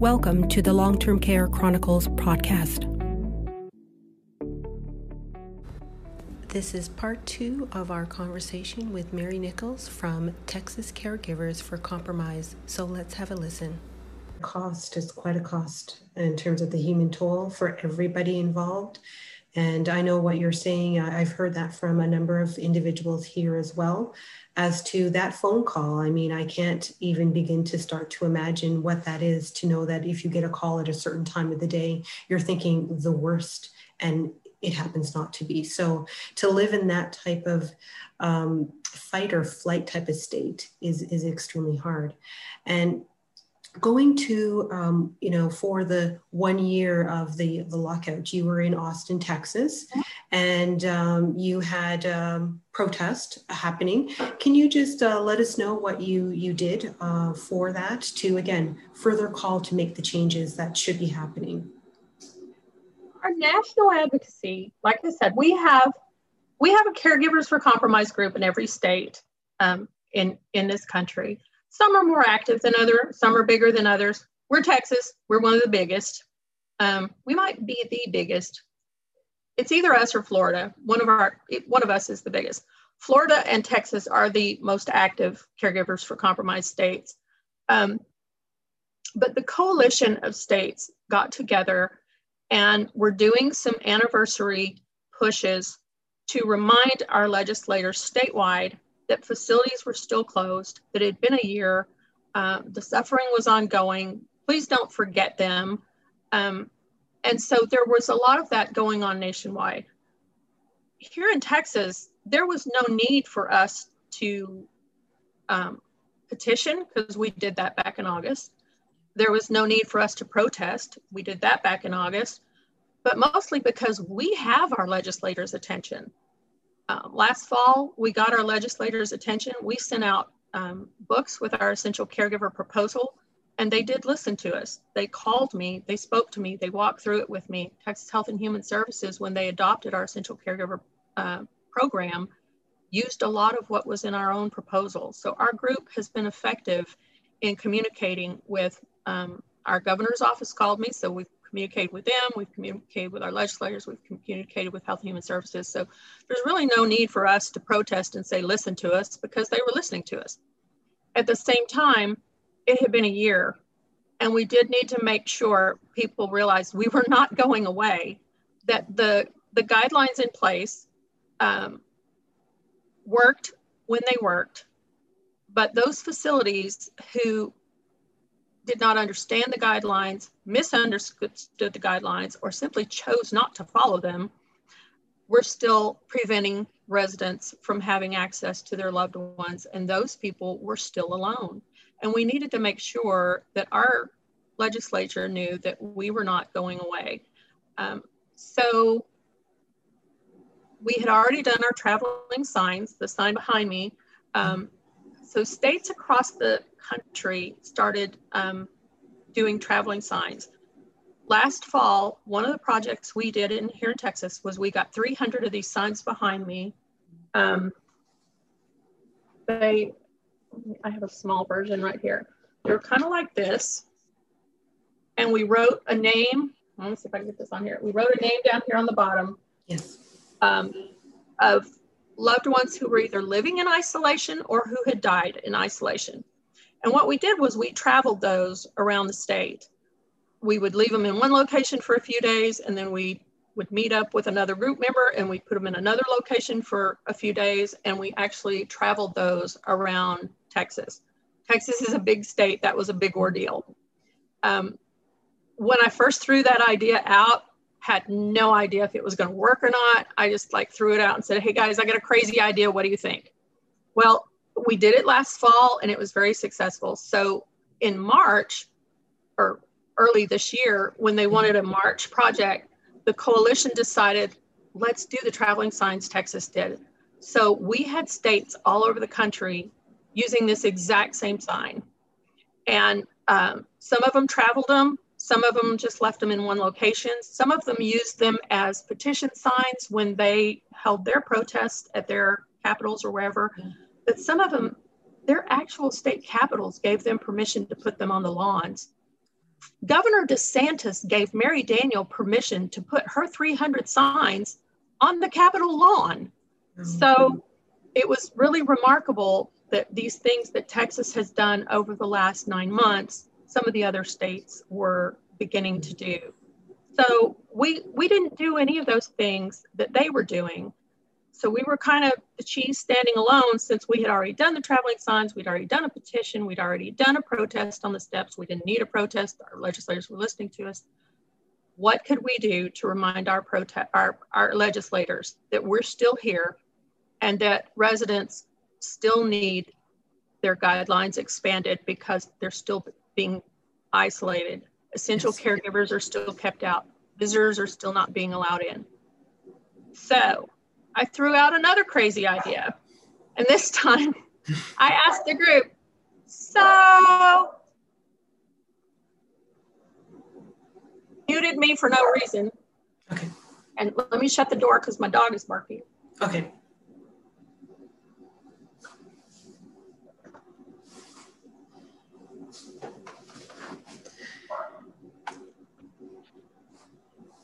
Welcome to the Long Term Care Chronicles podcast. This is part two of our conversation with Mary Nichols from Texas Caregivers for Compromise. So let's have a listen. Cost is quite a cost in terms of the human toll for everybody involved. And I know what you're saying. I've heard that from a number of individuals here as well as to that phone call. I mean, I can't even begin to start to imagine what that is to know that if you get a call at a certain time of the day, you're thinking the worst and it happens not to be. So to live in that type of um, fight or flight type of state is, is extremely hard. And going to um, you know for the one year of the the lockout you were in austin texas and um, you had um, protest happening. Can you just uh, let us know what you you did uh, for that to again further call to make the changes that should be happening? Our national advocacy like i said we have we have a caregivers for compromise group in every state um, in in this country some are more active than others, some are bigger than others. We're Texas, we're one of the biggest. Um, we might be the biggest. It's either us or Florida. One of our one of us is the biggest. Florida and Texas are the most active caregivers for compromised states. Um, but the coalition of states got together and we're doing some anniversary pushes to remind our legislators statewide that facilities were still closed, that it had been a year, uh, the suffering was ongoing. Please don't forget them. Um, and so there was a lot of that going on nationwide. Here in Texas, there was no need for us to um, petition because we did that back in August. There was no need for us to protest. We did that back in August, but mostly because we have our legislators' attention. Um, last fall, we got our legislators' attention. We sent out um, books with our essential caregiver proposal, and they did listen to us. They called me, they spoke to me, they walked through it with me. Texas Health and Human Services, when they adopted our essential caregiver uh, program, used a lot of what was in our own proposal. So our group has been effective in communicating with um, our governor's office called me, so we've communicated with them, we've communicated with our legislators, we've communicated with Health and Human Services. So there's really no need for us to protest and say, listen to us, because they were listening to us. At the same time, it had been a year, and we did need to make sure people realized we were not going away, that the, the guidelines in place um, worked when they worked, but those facilities who did not understand the guidelines, misunderstood the guidelines, or simply chose not to follow them, we're still preventing residents from having access to their loved ones. And those people were still alone. And we needed to make sure that our legislature knew that we were not going away. Um, so we had already done our traveling signs, the sign behind me. Um, so states across the country started um, doing traveling signs. Last fall, one of the projects we did in here in Texas was we got 300 of these signs behind me. Um, they, I have a small version right here. They're kind of like this. And we wrote a name. Let me see if I can get this on here. We wrote a name down here on the bottom. Yes. Um, of loved ones who were either living in isolation or who had died in isolation. And what we did was we traveled those around the state. We would leave them in one location for a few days and then we would meet up with another group member and we put them in another location for a few days and we actually traveled those around Texas. Texas is a big state. That was a big ordeal. Um, when I first threw that idea out, had no idea if it was going to work or not. I just like threw it out and said, Hey guys, I got a crazy idea. What do you think? Well, we did it last fall and it was very successful. So in March or early this year, when they wanted a March project, the coalition decided, let's do the traveling signs Texas did. So we had states all over the country using this exact same sign. And um, some of them traveled them, some of them just left them in one location. Some of them used them as petition signs when they held their protests at their capitals or wherever. But some of them, their actual state capitals gave them permission to put them on the lawns. Governor DeSantis gave Mary Daniel permission to put her 300 signs on the Capitol lawn. Mm-hmm. So it was really remarkable that these things that Texas has done over the last nine months, some of the other states were beginning to do. So we we didn't do any of those things that they were doing. So we were kind of the cheese standing alone since we had already done the traveling signs, we'd already done a petition, we'd already done a protest on the steps. We didn't need a protest. Our legislators were listening to us. What could we do to remind our protest our, our legislators that we're still here and that residents still need their guidelines expanded because they're still being isolated. Essential yes. caregivers are still kept out. Visitors are still not being allowed in. So I threw out another crazy idea. And this time I asked the group, so muted me for no reason. Okay. And let me shut the door because my dog is barking. Okay.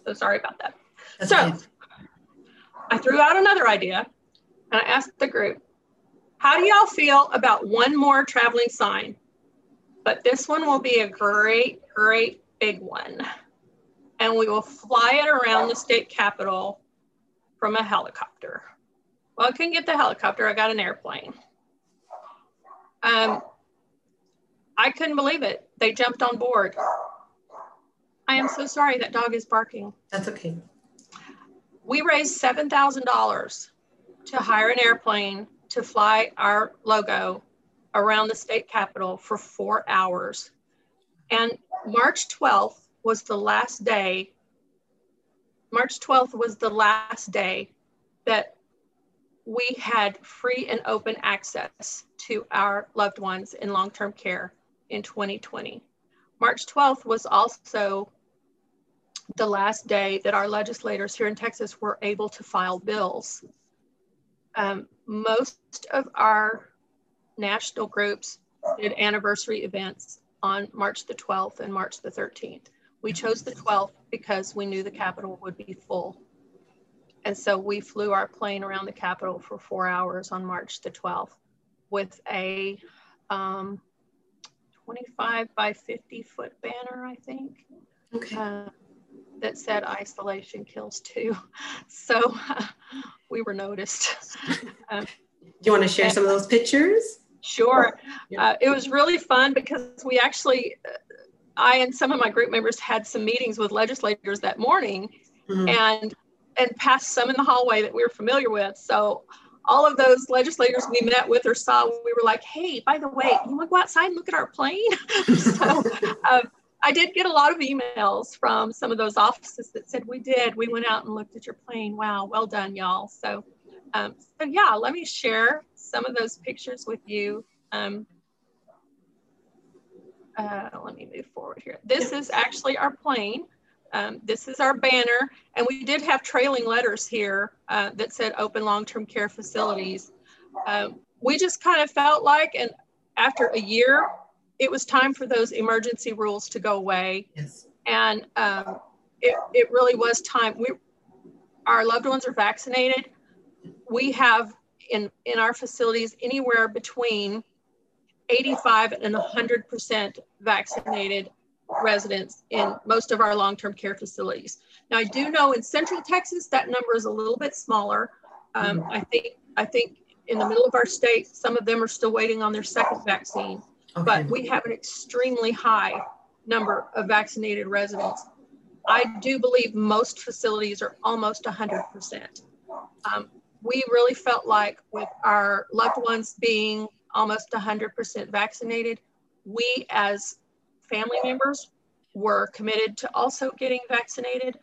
So sorry about that. That's so I threw out another idea and I asked the group, how do y'all feel about one more traveling sign? But this one will be a great, great big one. And we will fly it around the state capitol from a helicopter. Well, I couldn't get the helicopter, I got an airplane. Um, I couldn't believe it. They jumped on board. I am so sorry that dog is barking. That's okay. We raised $7,000 to hire an airplane to fly our logo around the state capitol for four hours. And March 12th was the last day, March 12th was the last day that we had free and open access to our loved ones in long term care in 2020. March 12th was also the last day that our legislators here in Texas were able to file bills. Um, most of our national groups did anniversary events on March the 12th and March the 13th. We chose the 12th because we knew the Capitol would be full. And so we flew our plane around the Capitol for four hours on March the 12th with a um, 25 by 50 foot banner, I think. Okay. Uh, that said isolation kills too. So uh, we were noticed. Um, Do you want to share some of those pictures? Sure. Uh, it was really fun because we actually, uh, I and some of my group members had some meetings with legislators that morning mm-hmm. and and passed some in the hallway that we were familiar with. So all of those legislators we met with or saw, we were like, hey, by the way, you want to go outside and look at our plane? so um, I did get a lot of emails from some of those offices that said, we did, we went out and looked at your plane. Wow, well done, y'all. So, um, so yeah, let me share some of those pictures with you. Um, uh, let me move forward here. This is actually our plane. Um, this is our banner, and we did have trailing letters here uh, that said open long-term care facilities. Um, we just kind of felt like, and after a year it was time for those emergency rules to go away. Yes. And um, it, it really was time. We, our loved ones are vaccinated. We have in, in our facilities anywhere between 85 and 100% vaccinated residents in most of our long-term care facilities. Now, I do know in Central Texas that number is a little bit smaller. Um, mm-hmm. I think I think in the middle of our state, some of them are still waiting on their second vaccine. Okay. But we have an extremely high number of vaccinated residents. I do believe most facilities are almost 100%. Um, we really felt like with our loved ones being almost 100% vaccinated, we as family members were committed to also getting vaccinated.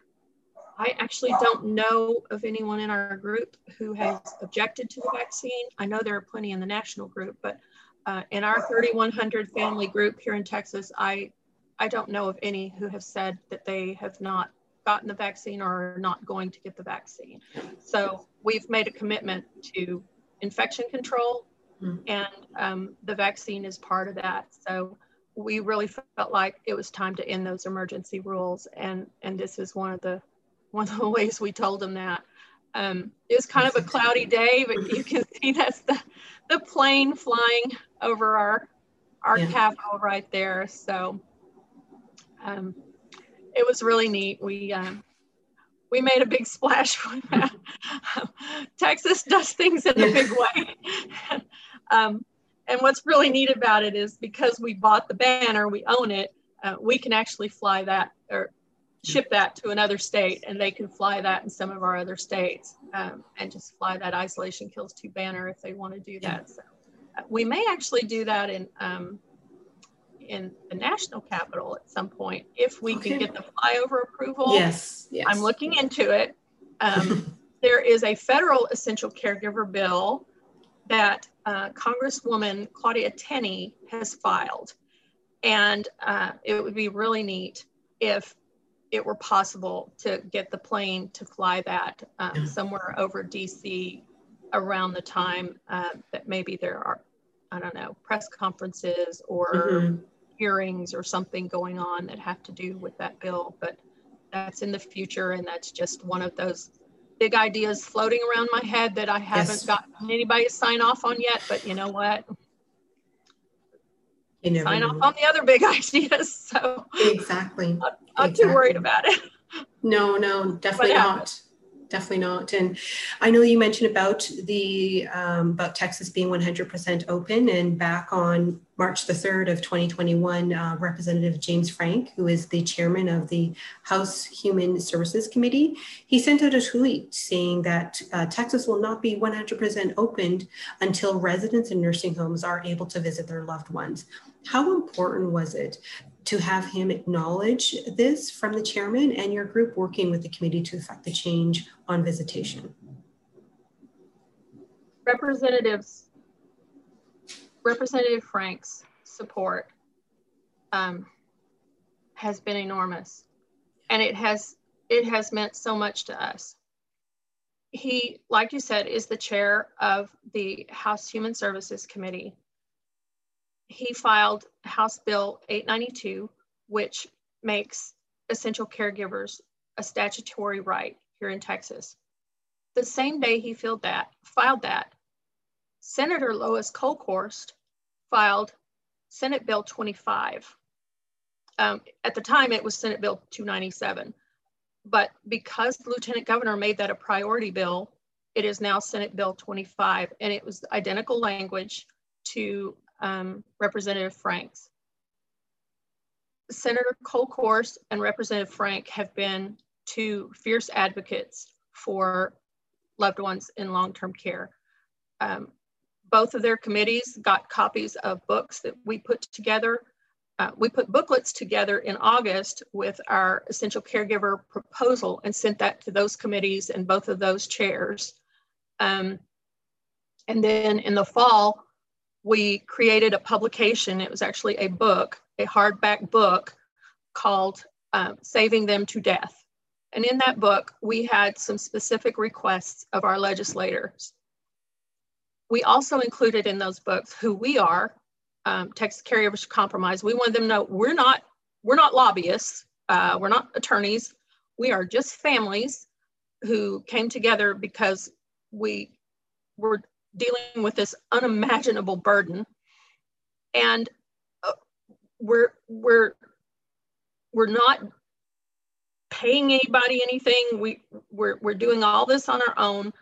I actually don't know of anyone in our group who has objected to the vaccine. I know there are plenty in the national group, but uh, in our 3100 family group here in Texas, I, I don't know of any who have said that they have not gotten the vaccine or are not going to get the vaccine. So we've made a commitment to infection control mm. and um, the vaccine is part of that. So we really felt like it was time to end those emergency rules, and and this is one of the one of the ways we told them that. Um, it was kind of a cloudy day, but you can see that's the the plane flying over our our yeah. Capitol right there. So um, it was really neat. We um, we made a big splash with that. Texas does things in a big way. um, and what's really neat about it is because we bought the banner, we own it, uh, we can actually fly that or ship that to another state and they can fly that in some of our other states um, and just fly that isolation kills too banner if they want to do that. So uh, we may actually do that in um, in the national capital at some point if we okay. can get the flyover approval. Yes, yes. I'm looking into it. Um, there is a federal essential caregiver bill that uh, Congresswoman Claudia Tenney has filed. And uh, it would be really neat if it were possible to get the plane to fly that um, somewhere over DC around the time uh, that maybe there are, I don't know, press conferences or mm-hmm. hearings or something going on that have to do with that bill. But that's in the future, and that's just one of those big ideas floating around my head that I haven't yes. gotten anybody to sign off on yet. But you know what? Sign know. off on the other big ideas. So exactly. Not, not exactly. too worried about it. No, no, definitely not definitely not. And I know you mentioned about the um, about Texas being 100% open. And back on March the 3rd of 2021, uh, Representative James Frank, who is the chairman of the House Human Services Committee, he sent out a tweet saying that uh, Texas will not be 100% opened until residents in nursing homes are able to visit their loved ones. How important was it to have him acknowledge this from the chairman and your group working with the committee to affect the change on visitation? Representatives, Representative Frank's support um, has been enormous, and it has it has meant so much to us. He, like you said, is the chair of the House Human Services Committee, he filed House Bill 892, which makes essential caregivers a statutory right here in Texas. The same day he filed that, filed that, Senator Lois Kolkhorst filed Senate Bill 25. Um, at the time, it was Senate Bill 297. But because the Lieutenant Governor made that a priority bill, it is now Senate Bill 25, and it was identical language to um, Representative Frank's. Senator Kolkhorst and Representative Frank have been two fierce advocates for loved ones in long-term care. Um, both of their committees got copies of books that we put together. Uh, we put booklets together in August with our essential caregiver proposal and sent that to those committees and both of those chairs. Um, and then in the fall, we created a publication. It was actually a book, a hardback book called um, Saving Them to Death. And in that book, we had some specific requests of our legislators. We also included in those books who we are, um, Texas Caregivers Compromise. We wanted them to know we're not we're not lobbyists, uh, we're not attorneys. We are just families who came together because we were dealing with this unimaginable burden. And uh, we're we're we're not paying anybody anything. We we're, we're doing all this on our own.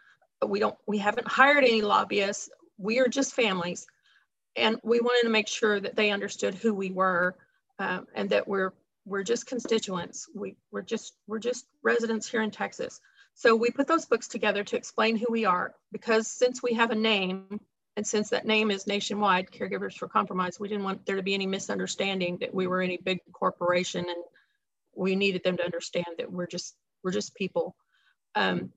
We don't we haven't hired any lobbyists. We are just families. And we wanted to make sure that they understood who we were um, and that we're we're just constituents. We we're just we're just residents here in texas so we put those books together to explain who we are because since we have a name and since that name is nationwide, Caregivers for Compromise, we didn't want there to be any misunderstanding that we were any big corporation and we needed them to understand that we're just we're just people. Um,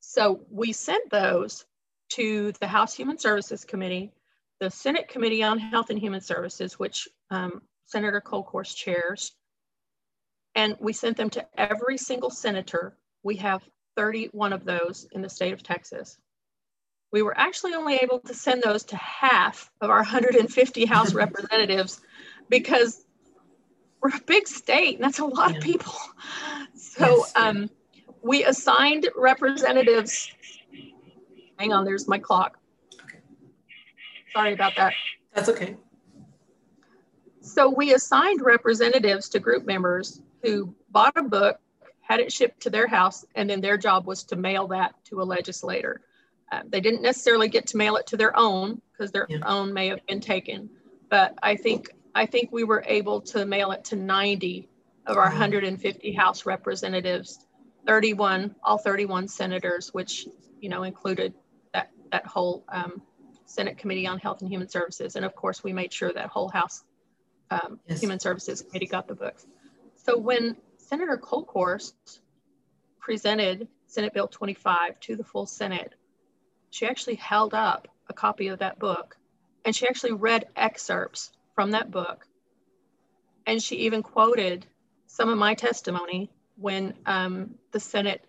so we sent those to the House Human Services Committee, the Senate Committee on Health and Human Services, which um, Senator Kolkhorst chairs, and we sent them to every single senator we have 31 of those in the state of Texas. We were actually only able to send those to half of our 150 House representatives because we're a big state and that's a lot yeah. of people. So yes. um, we assigned representatives. Hang on, there's my clock. Okay. Sorry about that. That's okay. So we assigned representatives to group members who bought a book, had it shipped to their house, and then their job was to mail that to a legislator. Uh, they didn't necessarily get to mail it to their own because their yeah. own may have been taken, but I think I think we were able to mail it to 90 of our 150 House representatives, 31, all 31 senators, which you know included that that whole um, Senate Committee on Health and Human Services, and of course we made sure that whole House um, yes. Human Services Committee got the books. So when Senator Kolkhorst presented Senate Bill 25 to the full Senate, she actually held up a copy of that book and she actually read excerpts from that book. And she even quoted some of my testimony when um, the Senate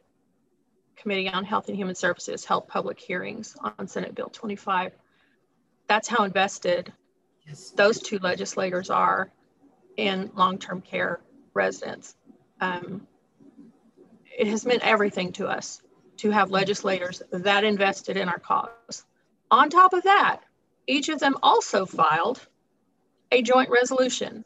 Committee on Health and Human Services held public hearings on Senate Bill 25. That's how invested yes. those two legislators are in long term care residents. Um, it has meant everything to us to have legislators that invested in our cause. On top of that, each of them also filed a joint resolution.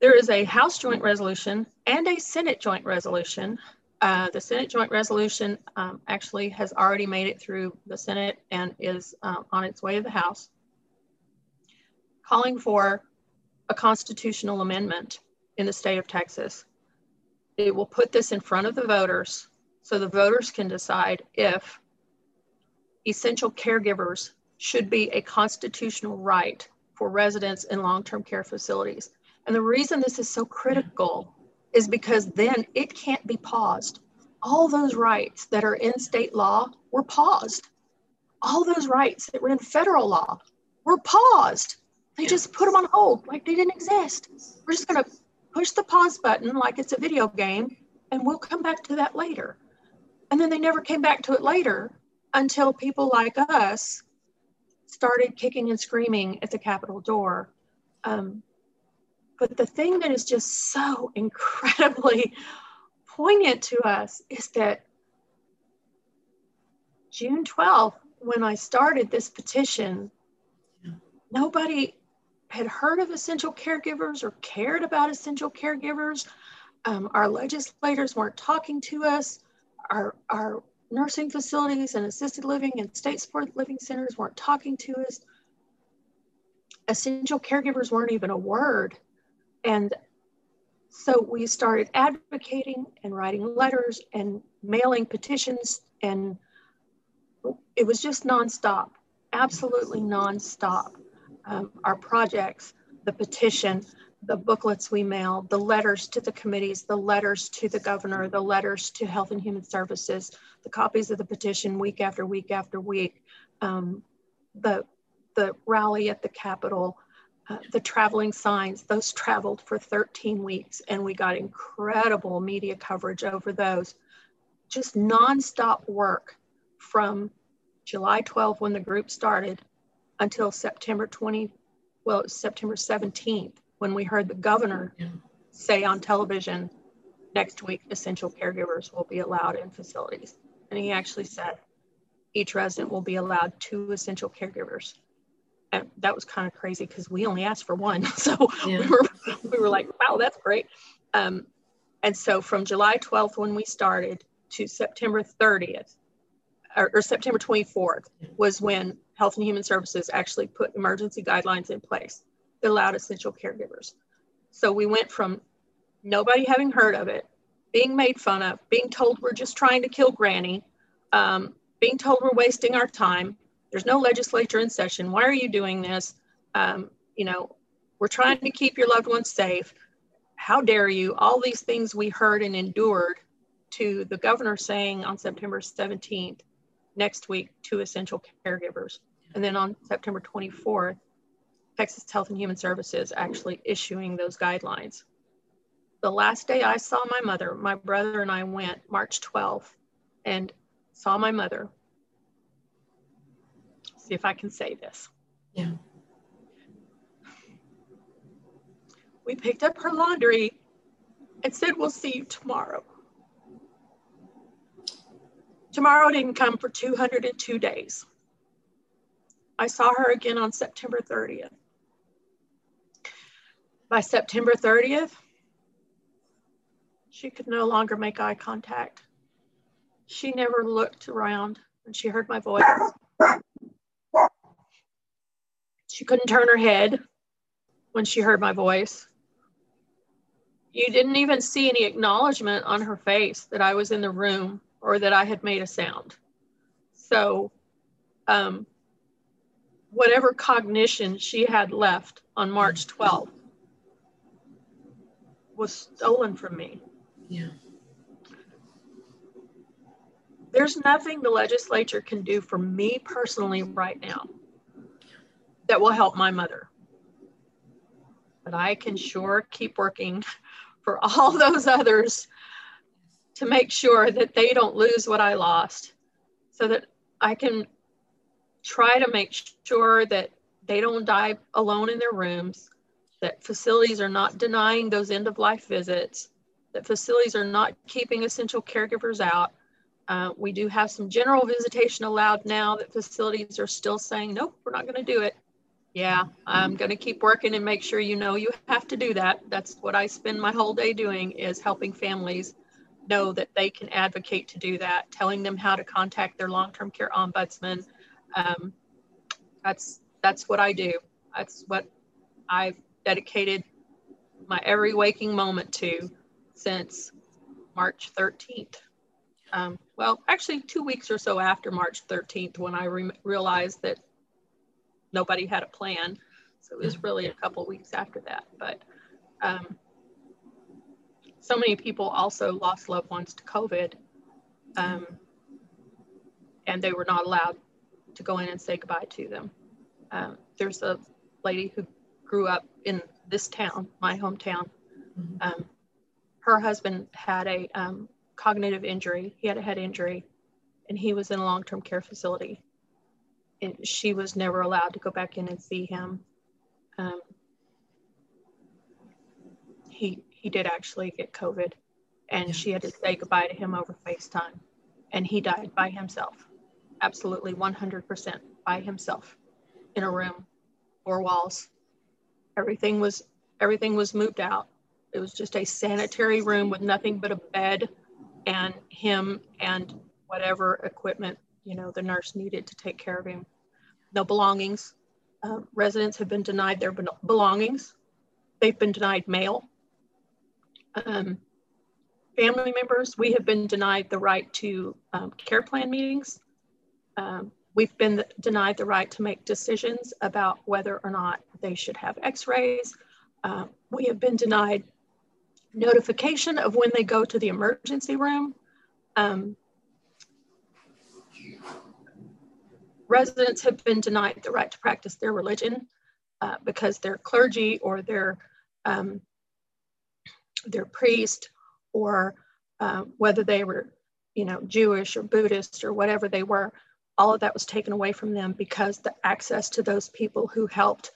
There is a House joint resolution and a Senate joint resolution. Uh, the Senate joint resolution um, actually has already made it through the Senate and is um, on its way to the House, calling for a constitutional amendment in the state of Texas. It will put this in front of the voters so the voters can decide if essential caregivers should be a constitutional right for residents in long-term care facilities. And the reason this is so critical is because then it can't be paused. All those rights that are in state law were paused. All those rights that were in federal law were paused. They just put them on hold like they didn't exist. We're just going to push the pause button like it's a video game and we'll come back to that later. And then they never came back to it later until people like us started kicking and screaming at the Capitol door. Um, but the thing that is just so incredibly poignant to us is that June 12th, when I started this petition, nobody had heard of essential caregivers or cared about essential caregivers. Um, our legislators weren't talking to us our, our nursing facilities and assisted living and state supported living centers weren't talking to us. Essential caregivers weren't even a word. And so we started advocating and writing letters and mailing petitions, and it was just nonstop, absolutely nonstop. Um, our projects, the petition, the booklets we mail, the letters to the committees, the letters to the governor, the letters to Health and Human Services, the copies of the petition week after week after week, um, the, the rally at the Capitol, uh, the traveling signs, those traveled for 13 weeks and we got incredible media coverage over those. Just nonstop work from July 12 when the group started until September 20, well, September 17th when we heard the governor say on television next week essential caregivers will be allowed in facilities. And he actually said each resident will be allowed two essential caregivers. And that was kind of crazy because we only asked for one. So yeah. we were we were like wow that's great. Um, and so from july 12th when we started to september 30th or, or september 24th was when health and human services actually put emergency guidelines in place that allowed essential caregivers. So we went from nobody having heard of it, being made fun of, being told we're just trying to kill Granny, um, being told we're wasting our time. There's no legislature in session. Why are you doing this? Um, you know, we're trying to keep your loved ones safe. How dare you? All these things we heard and endured to the governor saying on September 17th, next week, two essential caregivers. And then on September 24th, Texas Health and Human Services actually issuing those guidelines. The last day I saw my mother, my brother and I went March 12th and saw my mother. See if I can say this. Yeah. We picked up her laundry and said, We'll see you tomorrow. Tomorrow didn't come for 202 days. I saw her again on September 30th. By September 30th, she could no longer make eye contact. She never looked around when she heard my voice. She couldn't turn her head when she heard my voice. You didn't even see any acknowledgement on her face that I was in the room or that I had made a sound. So, um, whatever cognition she had left on March 12th was stolen from me. Yeah. There's nothing the legislature can do for me personally right now that will help my mother. But I can sure keep working for all those others to make sure that they don't lose what I lost so that I can try to make sure that they don't die alone in their rooms, that facilities are not denying those end of life visits, that facilities are not keeping essential caregivers out. Uh, we do have some general visitation allowed now that facilities are still saying, nope, we're not going to do it. Yeah, I'm going to keep working and make sure you know you have to do that. That's what I spend my whole day doing is helping families know that they can advocate to do that, telling them how to contact their long-term care ombudsman. Um, that's that's what I do. That's what I've dedicated my every waking moment to since March 13th. Um, well, actually, two weeks or so after March 13th, when I re- realized that nobody had a plan. So it was really a couple weeks after that. But um, so many people also lost loved ones to COVID, um, and they were not allowed to go in and say goodbye to them. Um, there's a lady who grew up in this town, my hometown. Mm-hmm. Um, her husband had a um, cognitive injury. He had a head injury, and he was in a long-term care facility. And she was never allowed to go back in and see him. Um, he he did actually get COVID, and she had to say goodbye to him over FaceTime, and he died by himself, absolutely 100% by himself, in a room, four walls. Everything was everything was moved out it was just a sanitary room with nothing but a bed and him and whatever equipment, you know, the nurse needed to take care of him. No belongings. Uh, residents have been denied their belongings. They've been denied mail. Um, family members, we have been denied the right to um, care plan meetings. Um, we've been denied the right to make decisions about whether or not they should have x-rays. Uh, we have been denied notification of when they go to the emergency room. Um, residents have been denied the right to practice their religion uh, because their clergy or their um, their priest or uh, whether they were you know Jewish or Buddhist or whatever they were all of that was taken away from them because the access to those people who helped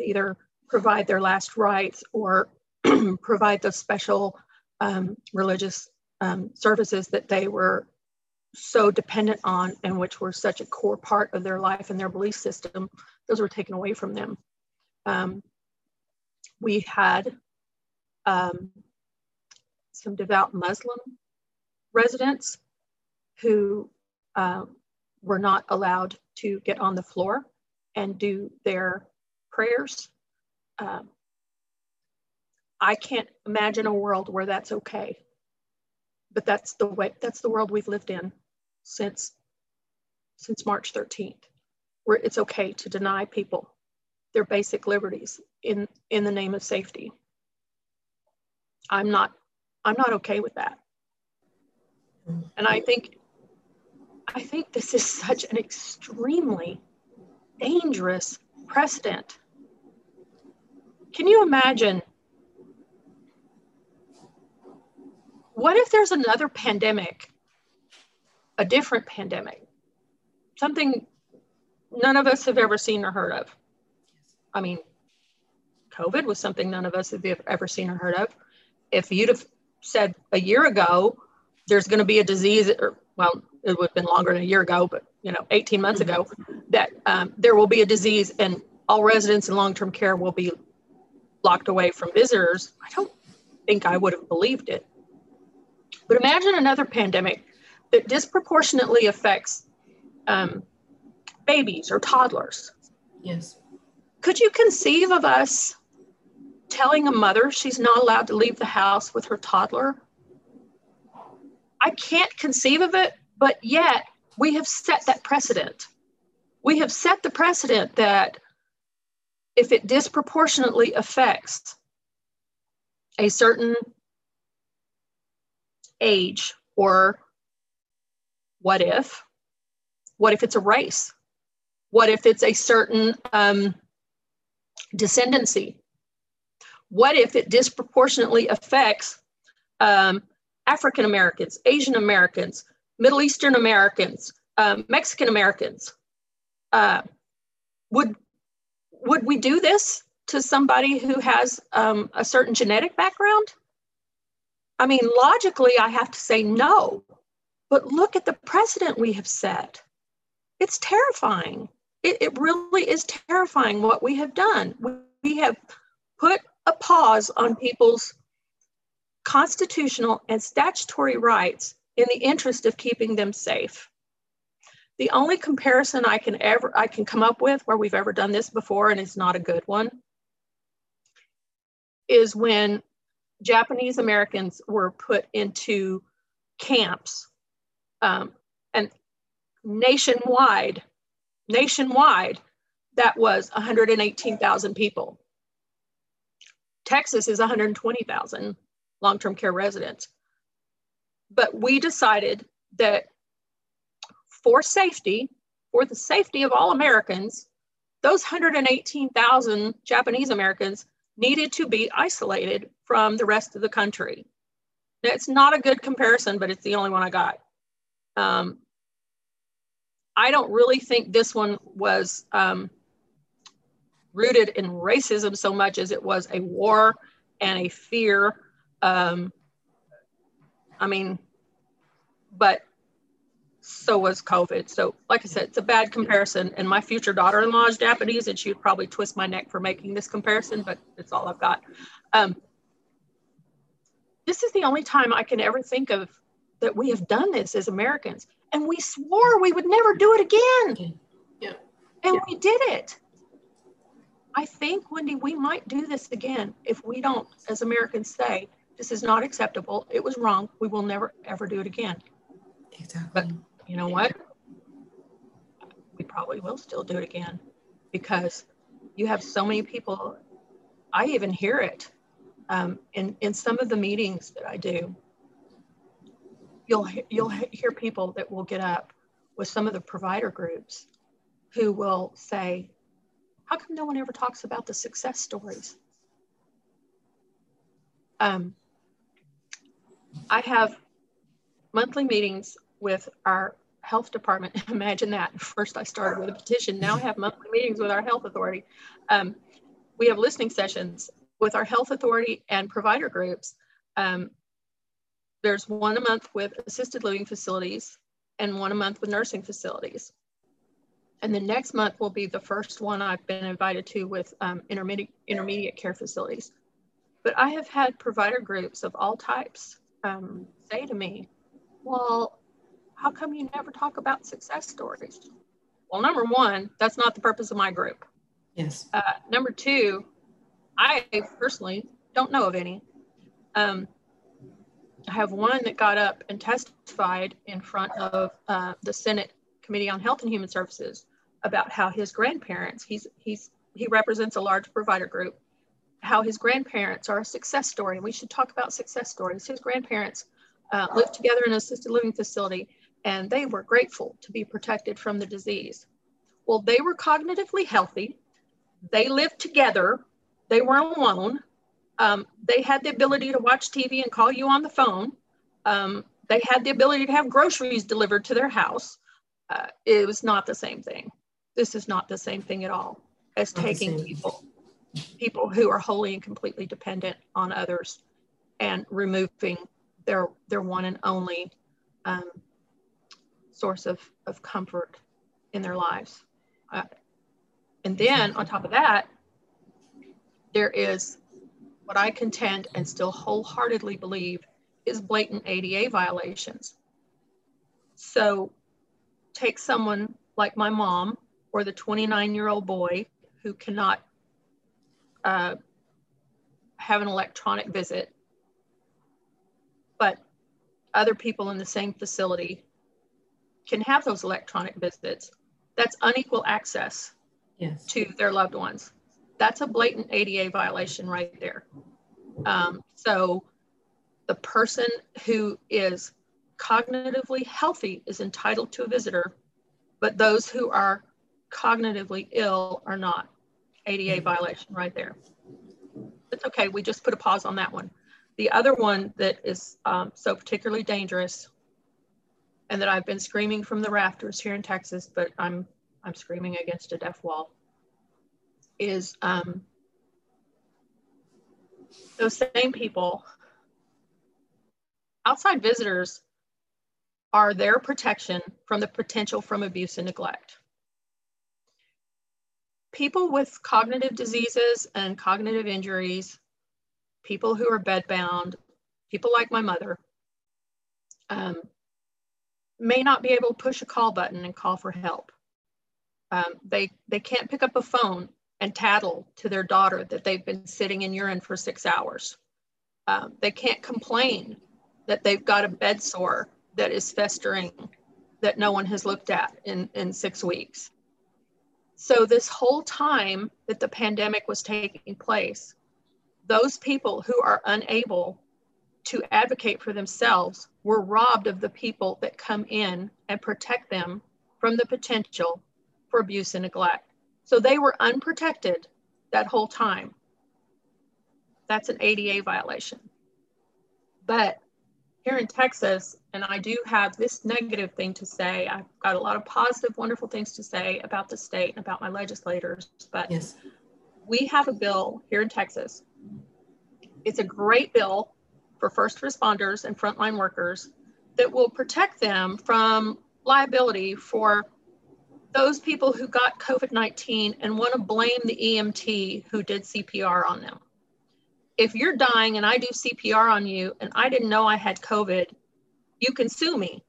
either provide their last rites or provide those special um, religious um, services that they were so dependent on and which were such a core part of their life and their belief system, those were taken away from them. Um, we had um, some devout Muslim residents who uh, were not allowed to get on the floor and do their prayers. Uh, I can't imagine a world where that's okay. But that's the way that's the world we've lived in since since March 13th, where it's okay to deny people their basic liberties in in the name of safety. I'm not I'm not okay with that. And I think I think this is such an extremely dangerous precedent. Can you imagine what if there's another pandemic, a different pandemic, something none of us have ever seen or heard of? I mean, COVID was something none of us have ever seen or heard of. If you'd have said a year ago, there's going to be a disease, or well, it would have been longer than a year ago, but you know, 18 months ago, that um, there will be a disease and all residents in long-term care will be locked away from visitors. I don't think I would have believed it. But imagine another pandemic that disproportionately affects um, babies or toddlers. Yes. Could you conceive of us telling a mother she's not allowed to leave the house with her toddler? I can't conceive of it, but yet we have set that precedent. We have set the precedent that if it disproportionately affects a certain age or what if what if it's a race what if it's a certain um, descendancy what if it disproportionately affects um, african americans asian americans middle eastern americans um, mexican americans uh, would would we do this to somebody who has um, a certain genetic background? I mean, logically, I have to say no. But look at the precedent we have set. It's terrifying. It, it really is terrifying what we have done. We have put a pause on people's constitutional and statutory rights in the interest of keeping them safe. The only comparison I can ever I can come up with where we've ever done this before, and it's not a good one, is when Japanese Americans were put into camps um, and nationwide, nationwide, that was 118,000 people. Texas is 120,000 long-term care residents. But we decided that for safety, for the safety of all Americans, those 118,000 Japanese Americans needed to be isolated from the rest of the country. Now, it's not a good comparison, but it's the only one I got. Um, I don't really think this one was um, rooted in racism so much as it was a war and a fear. Um, I mean, but so was COVID. So, like I said, it's a bad comparison. And my future daughter in law is Japanese, and she would probably twist my neck for making this comparison, but it's all I've got. Um, this is the only time I can ever think of that we have done this as Americans. And we swore we would never do it again. Yeah. And yeah. we did it. I think, Wendy, we might do this again if we don't, as Americans, say, this is not acceptable. It was wrong. We will never, ever do it again. Exactly. But you know what? We probably will still do it again because you have so many people. I even hear it um, in in some of the meetings that I do. You'll you'll hear people that will get up with some of the provider groups who will say, "How come no one ever talks about the success stories?" Um, I have monthly meetings with our health department. Imagine that. First, I started with a petition. Now I have monthly meetings with our health authority. Um, we have listening sessions with our health authority and provider groups. Um, there's one a month with assisted living facilities and one a month with nursing facilities. And the next month will be the first one I've been invited to with um, intermediate, intermediate care facilities. But I have had provider groups of all types um, say to me, well, how come you never talk about success stories? Well, number one, that's not the purpose of my group. Yes. Uh, number two, I personally don't know of any. Um, I have one that got up and testified in front of uh, the Senate Committee on Health and Human Services about how his grandparents, he's, he's, he represents a large provider group, how his grandparents are a success story. And we should talk about success stories. His grandparents uh, lived together in an assisted living facility and they were grateful to be protected from the disease. Well, they were cognitively healthy. They lived together. They weren't alone. Um, they had the ability to watch TV and call you on the phone. Um, they had the ability to have groceries delivered to their house. Uh, it was not the same thing. This is not the same thing at all as not taking people people who are wholly and completely dependent on others and removing their their one and only um, source of, of comfort in their lives. Uh, and then on top of that, there is what I contend and still wholeheartedly believe is blatant ADA violations. So take someone like my mom or the 29 year old boy who cannot uh, have an electronic visit, but other people in the same facility can have those electronic visits. That's unequal access yes. to their loved ones. That's a blatant ADA violation right there. Um, so the person who is cognitively healthy is entitled to a visitor, but those who are cognitively ill are not. ADA violation right there. It's okay, we just put a pause on that one. The other one that is um, so particularly dangerous and that I've been screaming from the rafters here in Texas, but I'm, I'm screaming against a deaf wall, is um, those same people, outside visitors are their protection from the potential from abuse and neglect. People with cognitive diseases and cognitive injuries, people who are bedbound, people like my mother, um, may not be able to push a call button and call for help. Um, they, they can't pick up a phone and tattle to their daughter that they've been sitting in urine for six hours. Um, they can't complain that they've got a bed sore that is festering that no one has looked at in, in six weeks. So, this whole time that the pandemic was taking place, those people who are unable to advocate for themselves were robbed of the people that come in and protect them from the potential for abuse and neglect. So, they were unprotected that whole time. That's an ADA violation. But here in Texas, and I do have this negative thing to say. I've got a lot of positive, wonderful things to say about the state and about my legislators, but yes. we have a bill here in Texas. It's a great bill for first responders and frontline workers that will protect them from liability for those people who got COVID 19 and want to blame the EMT who did CPR on them if you're dying and I do CPR on you and I didn't know I had COVID, you can sue me.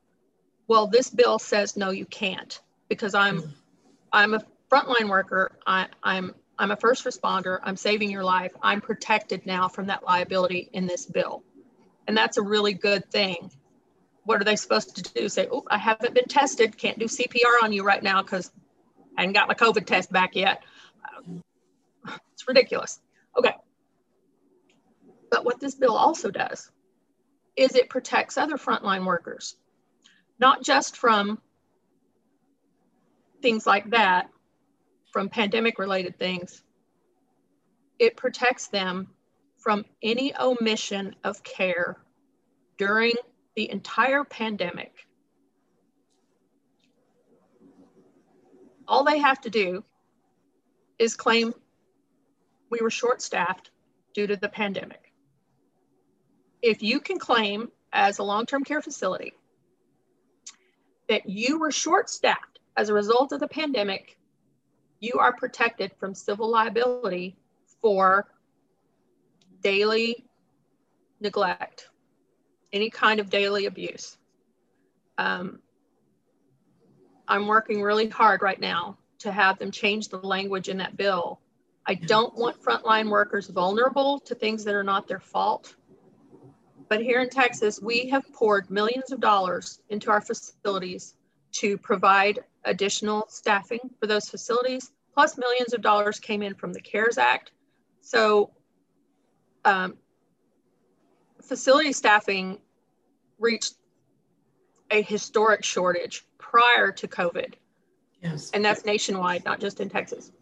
Well, this bill says no, you can't because I'm mm. I'm a frontline worker. I, I'm I'm a first responder. I'm saving your life. I'm protected now from that liability in this bill. And that's a really good thing. What are they supposed to do? Say, oh, I haven't been tested. Can't do CPR on you right now because I haven't got my COVID test back yet. It's ridiculous. Okay. But what this bill also does is it protects other frontline workers, not just from things like that, from pandemic related things. It protects them from any omission of care during the entire pandemic. All they have to do is claim we were short staffed due to the pandemic if you can claim as a long-term care facility that you were short-staffed as a result of the pandemic, you are protected from civil liability for daily neglect, any kind of daily abuse. Um, I'm working really hard right now to have them change the language in that bill. I don't want frontline workers vulnerable to things that are not their fault. But here in Texas, we have poured millions of dollars into our facilities to provide additional staffing for those facilities, plus millions of dollars came in from the CARES Act. So um, facility staffing reached a historic shortage prior to COVID. Yes. And that's nationwide, not just in Texas.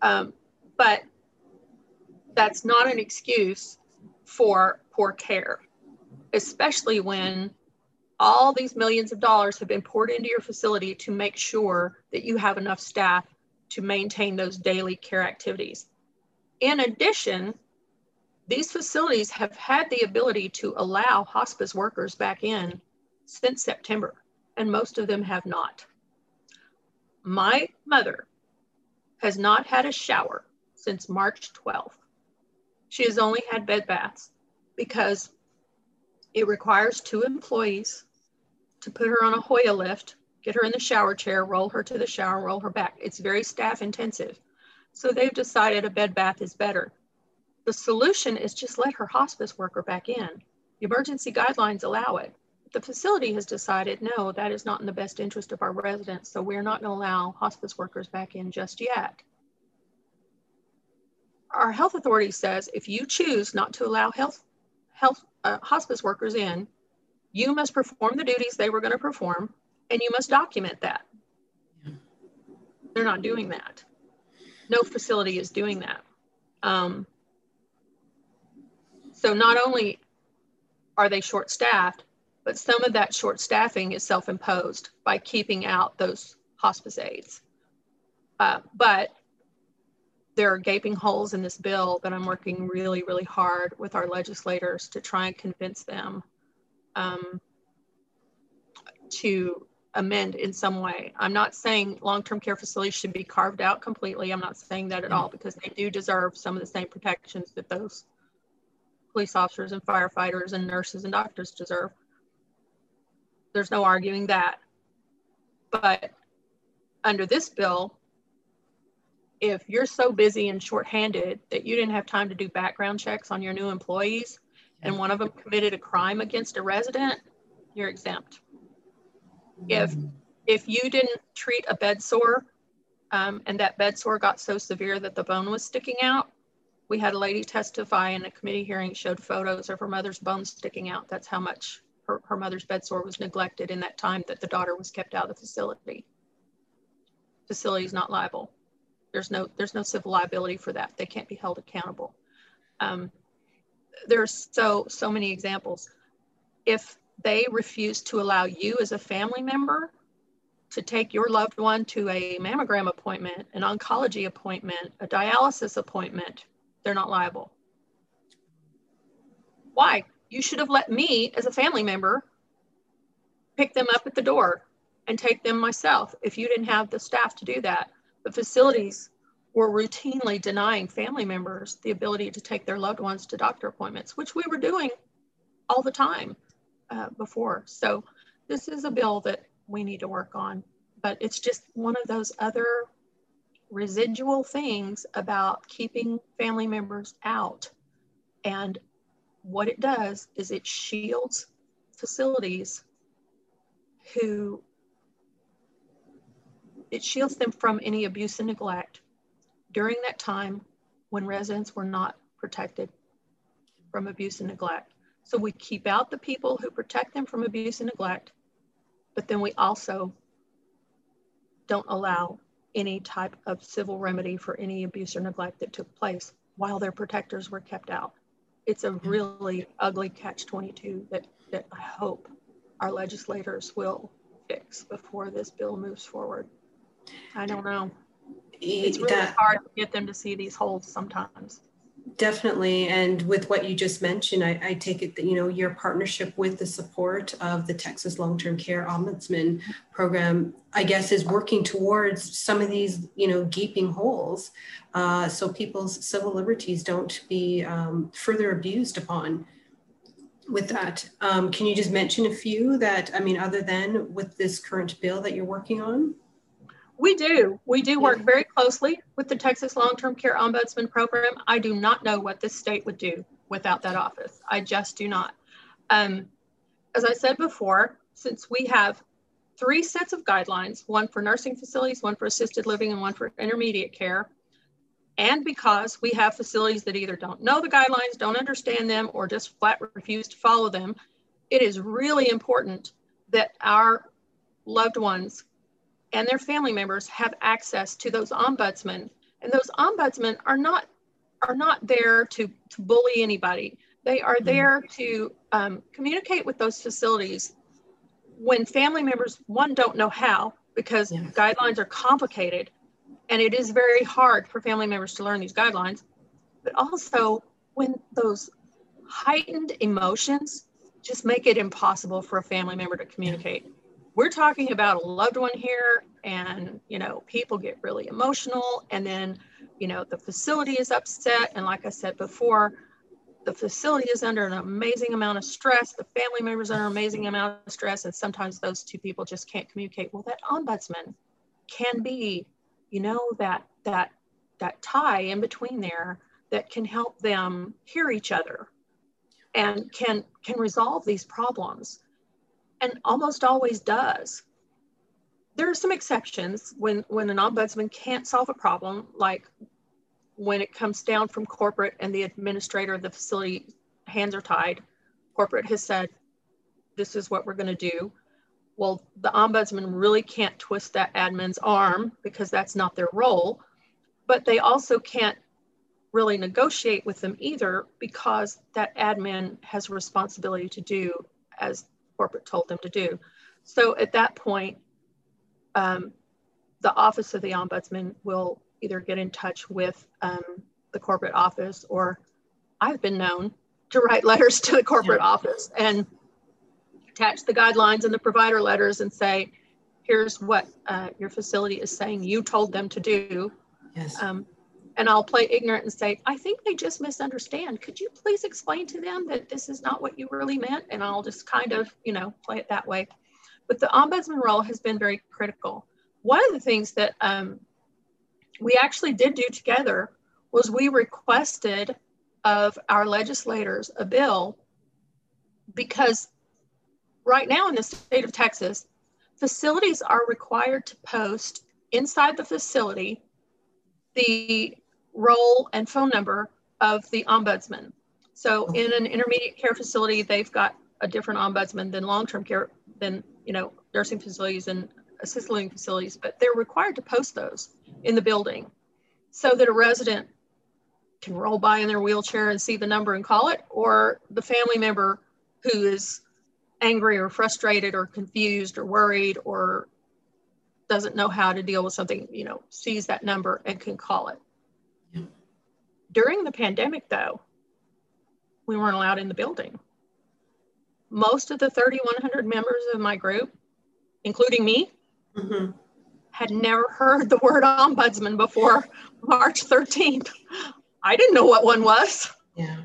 Um, but that's not an excuse for poor care, especially when all these millions of dollars have been poured into your facility to make sure that you have enough staff to maintain those daily care activities. In addition, these facilities have had the ability to allow hospice workers back in since September, and most of them have not. My mother has not had a shower since March 12th. She has only had bed baths because it requires two employees to put her on a Hoyer lift, get her in the shower chair, roll her to the shower, roll her back. It's very staff intensive. So they've decided a bed bath is better. The solution is just let her hospice worker back in. The emergency guidelines allow it. The facility has decided, no, that is not in the best interest of our residents, so we're not going to allow hospice workers back in just yet. Our health authority says if you choose not to allow health, health uh, hospice workers in, you must perform the duties they were going to perform and you must document that. They're not doing that. No facility is doing that. Um, so not only are they short staffed, but some of that short staffing is self imposed by keeping out those hospice aides. Uh, but there are gaping holes in this bill that I'm working really, really hard with our legislators to try and convince them um, to amend in some way. I'm not saying long-term care facilities should be carved out completely. I'm not saying that at all because they do deserve some of the same protections that those police officers and firefighters and nurses and doctors deserve. There's no arguing that. But under this bill, if you're so busy and shorthanded that you didn't have time to do background checks on your new employees and one of them committed a crime against a resident, you're exempt. If if you didn't treat a bed sore um, and that bed sore got so severe that the bone was sticking out, we had a lady testify in a committee hearing, showed photos of her mother's bones sticking out. That's how much her, her mother's bed sore was neglected in that time that the daughter was kept out of the facility. Facility is not liable. There's no, there's no civil liability for that. They can't be held accountable. Um, there's so, so many examples. If they refuse to allow you as a family member to take your loved one to a mammogram appointment, an oncology appointment, a dialysis appointment, they're not liable. Why? You should have let me, as a family member, pick them up at the door and take them myself if you didn't have the staff to do that. The facilities were routinely denying family members the ability to take their loved ones to doctor appointments, which we were doing all the time uh, before. So this is a bill that we need to work on, but it's just one of those other residual things about keeping family members out. And what it does is it shields facilities who it shields them from any abuse and neglect during that time when residents were not protected from abuse and neglect. So we keep out the people who protect them from abuse and neglect, but then we also don't allow any type of civil remedy for any abuse or neglect that took place while their protectors were kept out. It's a mm-hmm. really ugly catch 22 that, that I hope our legislators will fix before this bill moves forward. I don't know. It's really that, hard to get them to see these holes sometimes. Definitely. And with what you just mentioned, I, I, take it that, you know, your partnership with the support of the Texas Long-Term Care Ombudsman program, I guess, is working towards some of these, you know, gaping holes uh, so people's civil liberties don't be um, further abused upon with that. Um, can you just mention a few that, I mean, other than with this current bill that you're working on? We do. We do work very closely with the Texas Long-Term Care Ombudsman Program. I do not know what this state would do without that office. I just do not. Um, as I said before, since we have three sets of guidelines, one for nursing facilities, one for assisted living, and one for intermediate care, and because we have facilities that either don't know the guidelines, don't understand them, or just flat refuse to follow them, it is really important that our loved ones and their family members have access to those ombudsmen. And those ombudsmen are not are not there to, to bully anybody. They are mm-hmm. there to um, communicate with those facilities when family members, one, don't know how because guidelines are complicated, And it is very hard for family members to learn these guidelines. But also, when those heightened emotions just make it impossible for a family member to communicate. We're talking about a loved one here, and you know, people get really emotional, and then you know, the facility is upset. And like I said before, the facility is under an amazing amount of stress. The family members are under an amazing amount of stress. And sometimes those two people just can't communicate. Well, that ombudsman can be, you know, that that that tie in between there that can help them hear each other and can can resolve these problems and almost always does there are some exceptions when when an ombudsman can't solve a problem like when it comes down from corporate and the administrator of the facility hands are tied, corporate has said, this is what we're going to do. Well, the ombudsman really can't twist that admin's arm because that's not their role, but they also can't really negotiate with them either because that admin has a responsibility to do as corporate told them to do. So at that point, um, the office of the ombudsman will either get in touch with um, the corporate office or I've been known to write letters to the corporate yeah. office and attach the guidelines and the provider letters and say, here's what uh, your facility is saying you told them to do. Yes. Um, and I'll play ignorant and say, I think they just misunderstand. Could you please explain to them that this is not what you really meant? And I'll just kind of, you know, play it that way. But the ombudsman role has been very critical. One of the things that um, we actually did do together was we requested of our legislators a bill because right now in the state of Texas, facilities are required to post inside the facility the role and phone number of the ombudsman. So in an intermediate care facility, they've got a different ombudsman than long-term care, than you know nursing facilities and assisted living facilities, but they're required to post those in the building so that a resident can roll by in their wheelchair and see the number and call it, or the family member who is angry or frustrated or confused or worried or doesn't know how to deal with something, you know, sees that number and can call it. During the pandemic, though, we weren't allowed in the building. Most of the 3,100 members of my group, including me, mm-hmm had never heard the word ombudsman before March 13th. I didn't know what one was. Yeah.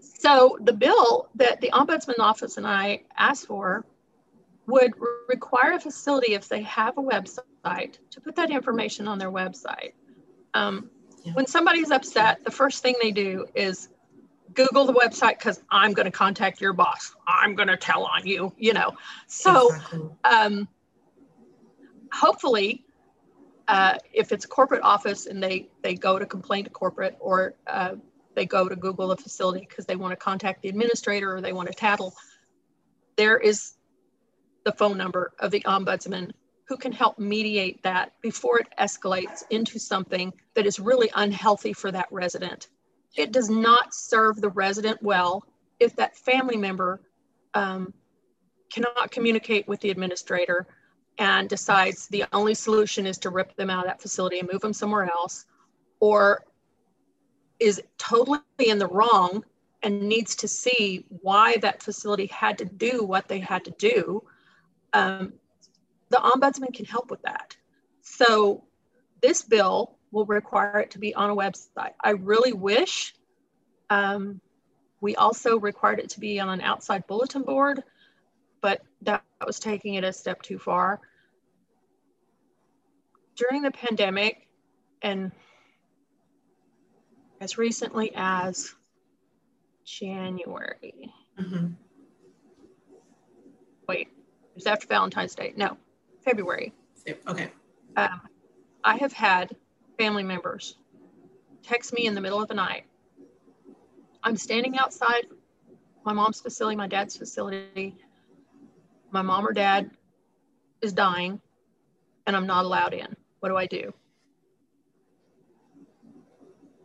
So the bill that the ombudsman office and I asked for would require a facility, if they have a website, to put that information on their website. Um. When somebody's upset, the first thing they do is Google the website because I'm going to contact your boss. I'm going to tell on you, you know. So, exactly. um, hopefully, uh, if it's a corporate office and they they go to complain to corporate or uh, they go to Google the facility because they want to contact the administrator or they want to tattle, there is the phone number of the ombudsman who can help mediate that before it escalates into something that is really unhealthy for that resident. It does not serve the resident well if that family member um, cannot communicate with the administrator and decides the only solution is to rip them out of that facility and move them somewhere else, or is totally in the wrong and needs to see why that facility had to do what they had to do, um, the ombudsman can help with that. So this bill will require it to be on a website. I really wish um, we also required it to be on an outside bulletin board but that was taking it a step too far. During the pandemic, and as recently as January, mm-hmm. wait, it was after Valentine's Day. No, February. Okay. Um, I have had family members text me in the middle of the night. I'm standing outside my mom's facility, my dad's facility, my mom or dad is dying and I'm not allowed in. What do I do?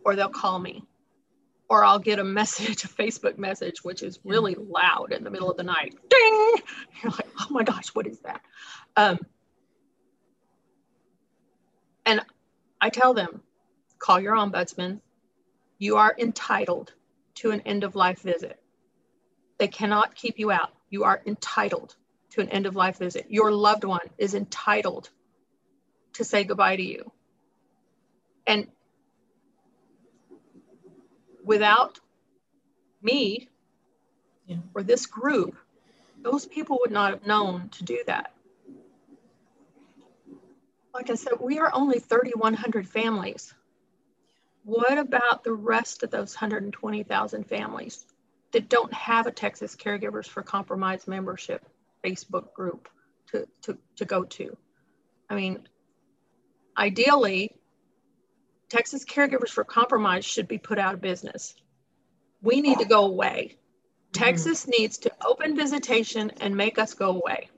Or they'll call me. Or I'll get a message, a Facebook message, which is really loud in the middle of the night. Ding! You're like, oh my gosh, what is that? Um, and I tell them, call your ombudsman. You are entitled to an end of life visit. They cannot keep you out. You are entitled to an end of life visit. Your loved one is entitled to say goodbye to you. And without me yeah. or this group, those people would not have known to do that. Like I said, we are only 3,100 families. What about the rest of those 120,000 families that don't have a Texas Caregivers for Compromise membership Facebook group to, to, to go to? I mean, ideally, Texas Caregivers for Compromise should be put out of business. We need to go away. Mm-hmm. Texas needs to open visitation and make us go away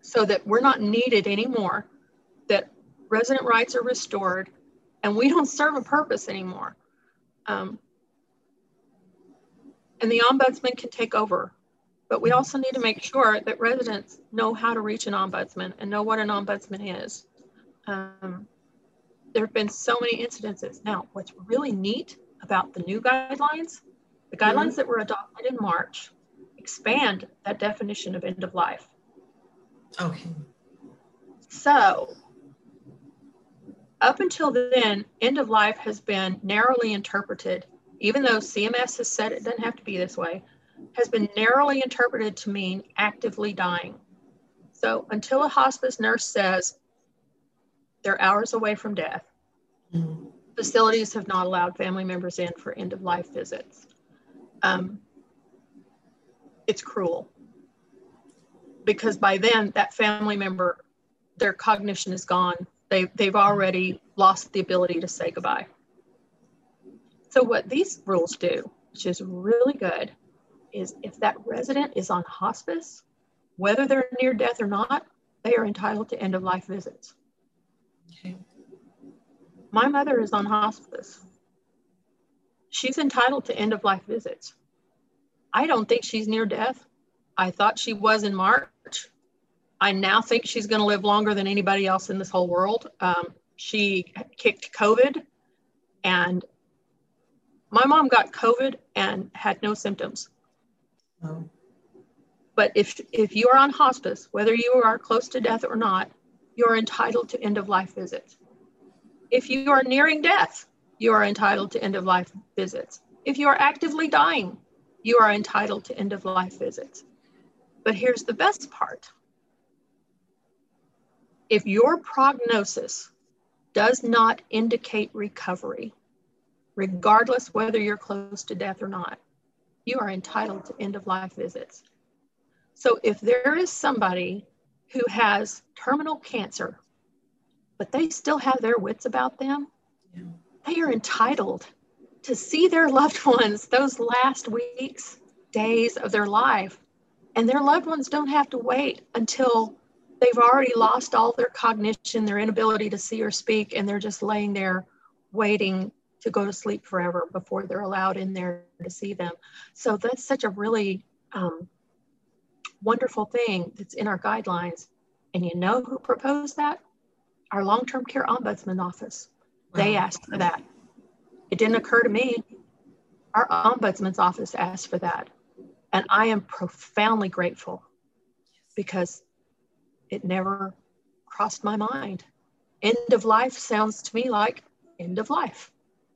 so that we're not needed anymore, that resident rights are restored, and we don't serve a purpose anymore. Um, and the ombudsman can take over. But we also need to make sure that residents know how to reach an ombudsman and know what an ombudsman is. Um, there have been so many incidences. Now, what's really neat about the new guidelines, the guidelines mm-hmm. that were adopted in March expand that definition of end of life. Okay. So, up until then, end of life has been narrowly interpreted, even though CMS has said it doesn't have to be this way, has been narrowly interpreted to mean actively dying. So, until a hospice nurse says, they're hours away from death. Mm-hmm. Facilities have not allowed family members in for end of life visits. Um, it's cruel because by then that family member, their cognition is gone. They, they've already lost the ability to say goodbye. So, what these rules do, which is really good, is if that resident is on hospice, whether they're near death or not, they are entitled to end of life visits. Okay. My mother is on hospice. She's entitled to end of life visits. I don't think she's near death. I thought she was in March. I now think she's going to live longer than anybody else in this whole world. Um, she kicked COVID, and my mom got COVID and had no symptoms. Oh. But if if you are on hospice, whether you are close to death or not, you're entitled to end of life visits. If you are nearing death, you are entitled to end of life visits. If you are actively dying, you are entitled to end of life visits. But here's the best part if your prognosis does not indicate recovery, regardless whether you're close to death or not, you are entitled to end of life visits. So if there is somebody who has terminal cancer, but they still have their wits about them, yeah. they are entitled to see their loved ones those last weeks, days of their life. And their loved ones don't have to wait until they've already lost all their cognition, their inability to see or speak, and they're just laying there waiting to go to sleep forever before they're allowed in there to see them. So that's such a really um, wonderful thing that's in our guidelines. And you know who proposed that? Our long term care ombudsman office. Wow. They asked for that. It didn't occur to me. Our ombudsman's office asked for that. And I am profoundly grateful because it never crossed my mind. End of life sounds to me like end of life.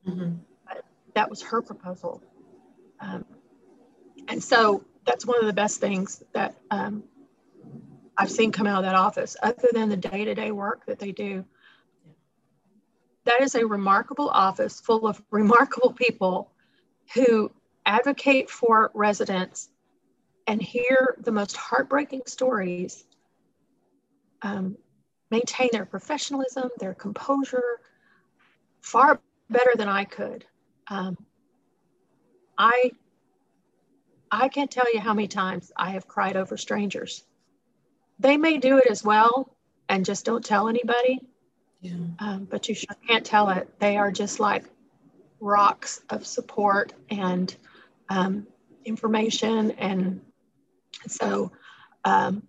Mm-hmm. But that was her proposal. Um, and so that's one of the best things that um, I've seen come out of that office, other than the day to day work that they do. That is a remarkable office full of remarkable people who advocate for residents and hear the most heartbreaking stories, um, maintain their professionalism, their composure, far better than I could. Um, I I can't tell you how many times I have cried over strangers. They may do it as well and just don't tell anybody, yeah. um, but you sure can't tell it. They are just like rocks of support and um, information. And so, um,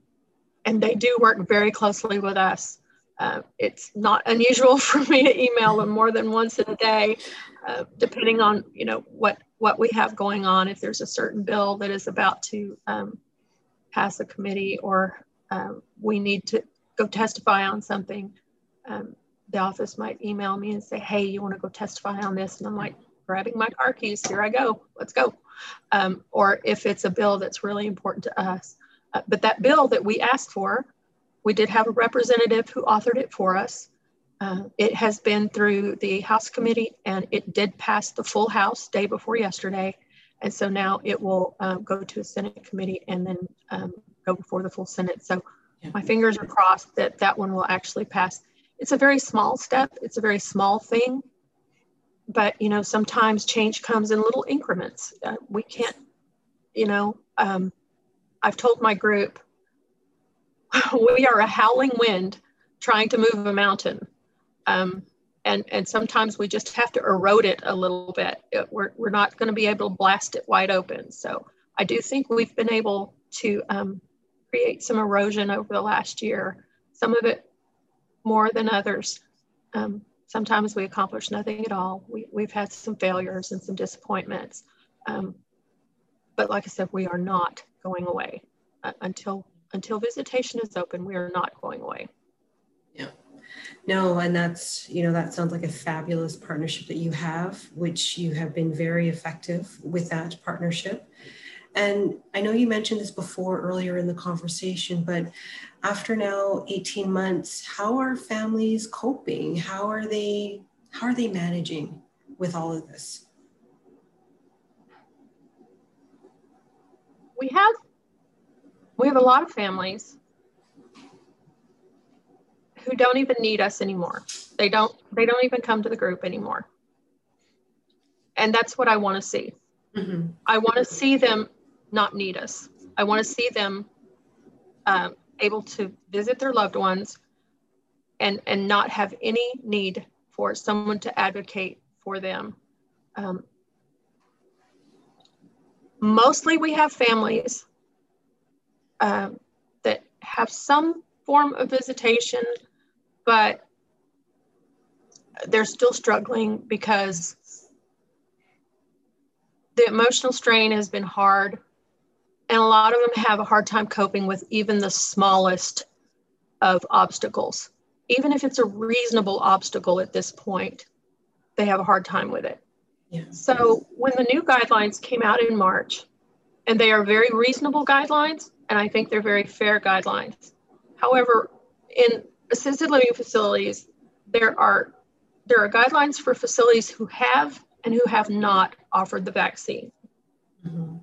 and they do work very closely with us. Uh, it's not unusual for me to email them more than once a day, uh, depending on you know what what we have going on. If there's a certain bill that is about to um, pass a committee, or um, we need to go testify on something, um, the office might email me and say, "Hey, you want to go testify on this?" And I'm like, grabbing my car keys, here I go, let's go. Um, or if it's a bill that's really important to us. Uh, but that bill that we asked for we did have a representative who authored it for us. Uh, it has been through the House committee and it did pass the full House day before yesterday. And so now it will um, go to a Senate committee and then um, go before the full Senate. So yeah. my fingers are crossed that that one will actually pass. It's a very small step. It's a very small thing, but you know sometimes change comes in little increments. Uh, we can't, you know. Um, I've told my group we are a howling wind trying to move a mountain. Um, and, and sometimes we just have to erode it a little bit. It, we're, we're not going to be able to blast it wide open. So I do think we've been able to um, create some erosion over the last year, some of it more than others. Um, sometimes we accomplish nothing at all. We, we've had some failures and some disappointments. Um, but like I said, we are not going away uh, until until visitation is open, we are not going away. Yeah. No, and that's, you know, that sounds like a fabulous partnership that you have, which you have been very effective with that partnership. And I know you mentioned this before earlier in the conversation, but after now 18 months, how are families coping? How are they how are they managing with all of this? We have we have a lot of families who don't even need us anymore. They don't they don't even come to the group anymore. And that's what I want to see. Mm-hmm. I want to see them not need us. I want to see them um, able to visit their loved ones and and not have any need for someone to advocate for them. Um, mostly we have families um, that have some form of visitation, but they're still struggling because the emotional strain has been hard. And a lot of them have a hard time coping with even the smallest of obstacles. Even if it's a reasonable obstacle at this point, they have a hard time with it. Yeah. So when the new guidelines came out in March, and they are very reasonable guidelines, and I think they're very fair guidelines. However, in assisted living facilities, there are there are guidelines for facilities who have and who have not offered the vaccine. Mm-hmm.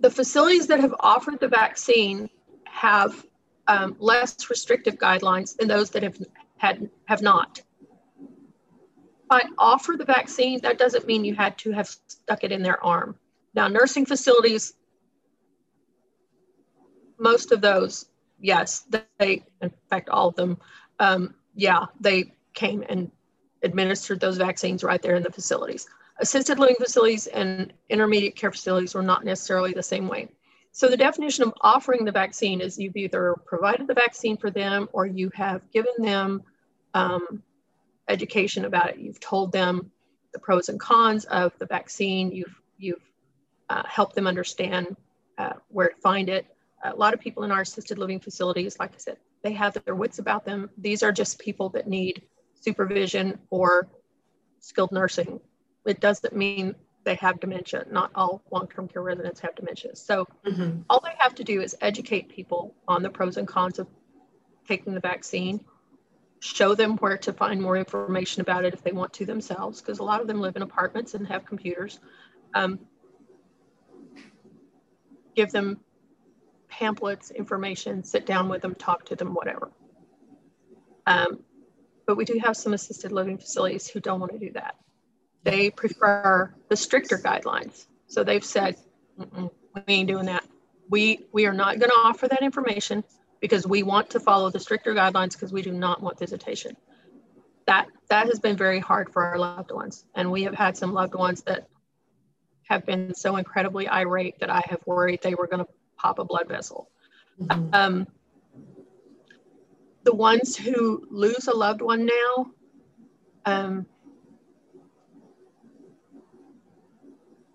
The facilities that have offered the vaccine have um, less restrictive guidelines than those that have had have not. By offer the vaccine, that doesn't mean you had to have stuck it in their arm. Now, nursing facilities most of those, yes, they, in fact, all of them, um, yeah, they came and administered those vaccines right there in the facilities. Assisted living facilities and intermediate care facilities were not necessarily the same way. So the definition of offering the vaccine is you've either provided the vaccine for them or you have given them um, education about it. You've told them the pros and cons of the vaccine. You've you've uh, helped them understand uh, where to find it a lot of people in our assisted living facilities, like I said, they have their wits about them. These are just people that need supervision or skilled nursing. It doesn't mean they have dementia. Not all long-term care residents have dementia. So mm-hmm. all they have to do is educate people on the pros and cons of taking the vaccine, show them where to find more information about it if they want to themselves, because a lot of them live in apartments and have computers. Um, give them pamphlets, information, sit down with them, talk to them, whatever. Um, but we do have some assisted living facilities who don't want to do that. They prefer the stricter guidelines. So they've said, we ain't doing that. We, we are not going to offer that information because we want to follow the stricter guidelines because we do not want visitation. That, that has been very hard for our loved ones. And we have had some loved ones that have been so incredibly irate that I have worried they were going to pop a blood vessel. Mm-hmm. Um, the ones who lose a loved one now, um,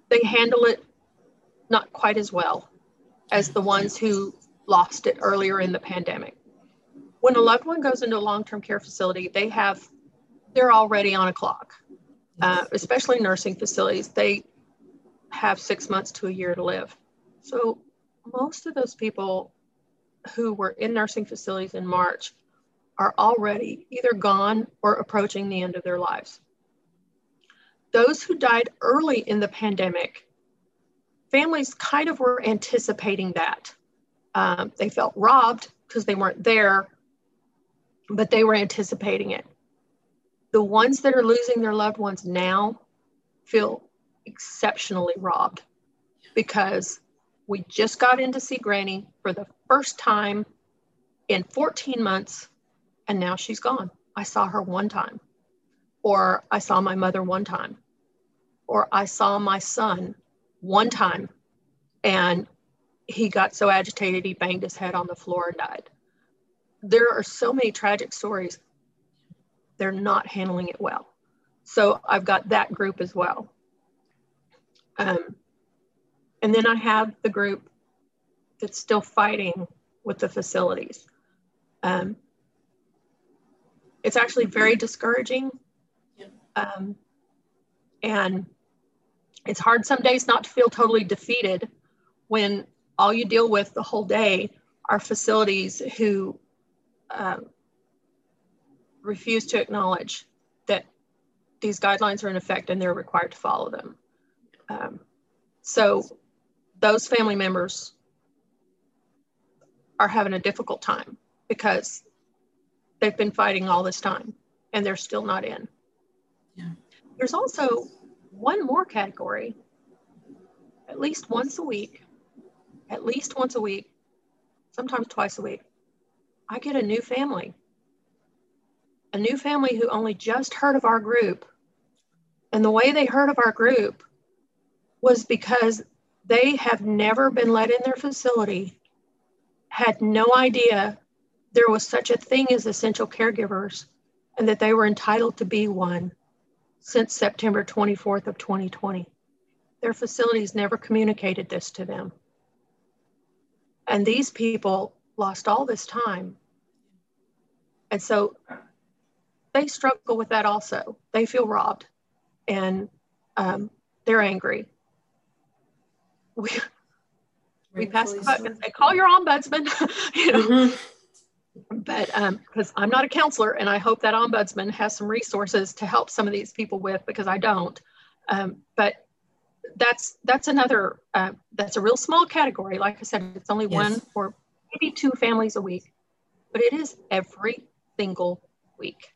they handle it not quite as well as the ones who lost it earlier in the pandemic. When a loved one goes into a long-term care facility, they have they're already on a clock, uh, especially nursing facilities. They have six months to a year to live. So most of those people who were in nursing facilities in March are already either gone or approaching the end of their lives. Those who died early in the pandemic, families kind of were anticipating that. Um, they felt robbed because they weren't there, but they were anticipating it. The ones that are losing their loved ones now feel exceptionally robbed because we just got in to see Granny for the first time in 14 months, and now she's gone. I saw her one time, or I saw my mother one time, or I saw my son one time, and he got so agitated he banged his head on the floor and died. There are so many tragic stories. They're not handling it well. So I've got that group as well. Um, and then I have the group that's still fighting with the facilities. Um, it's actually very discouraging. Um, and it's hard some days not to feel totally defeated when all you deal with the whole day are facilities who um, refuse to acknowledge that these guidelines are in effect and they're required to follow them. Um, so those family members are having a difficult time because they've been fighting all this time and they're still not in. Yeah. There's also one more category, at least once a week, at least once a week, sometimes twice a week. I get a new family, a new family who only just heard of our group. And the way they heard of our group was because they have never been let in their facility, had no idea there was such a thing as essential caregivers and that they were entitled to be one since September 24th of 2020. Their facilities never communicated this to them. And these people lost all this time. And so they struggle with that also. They feel robbed and um, they're angry we we pass the buck and say, call your ombudsman, you know. Mm-hmm. But because um, I'm not a counselor, and I hope that ombudsman has some resources to help some of these people with because I don't. Um, but that's that's another uh, that's a real small category. Like I said, it's only yes. one or maybe two families a week, but it is every single week.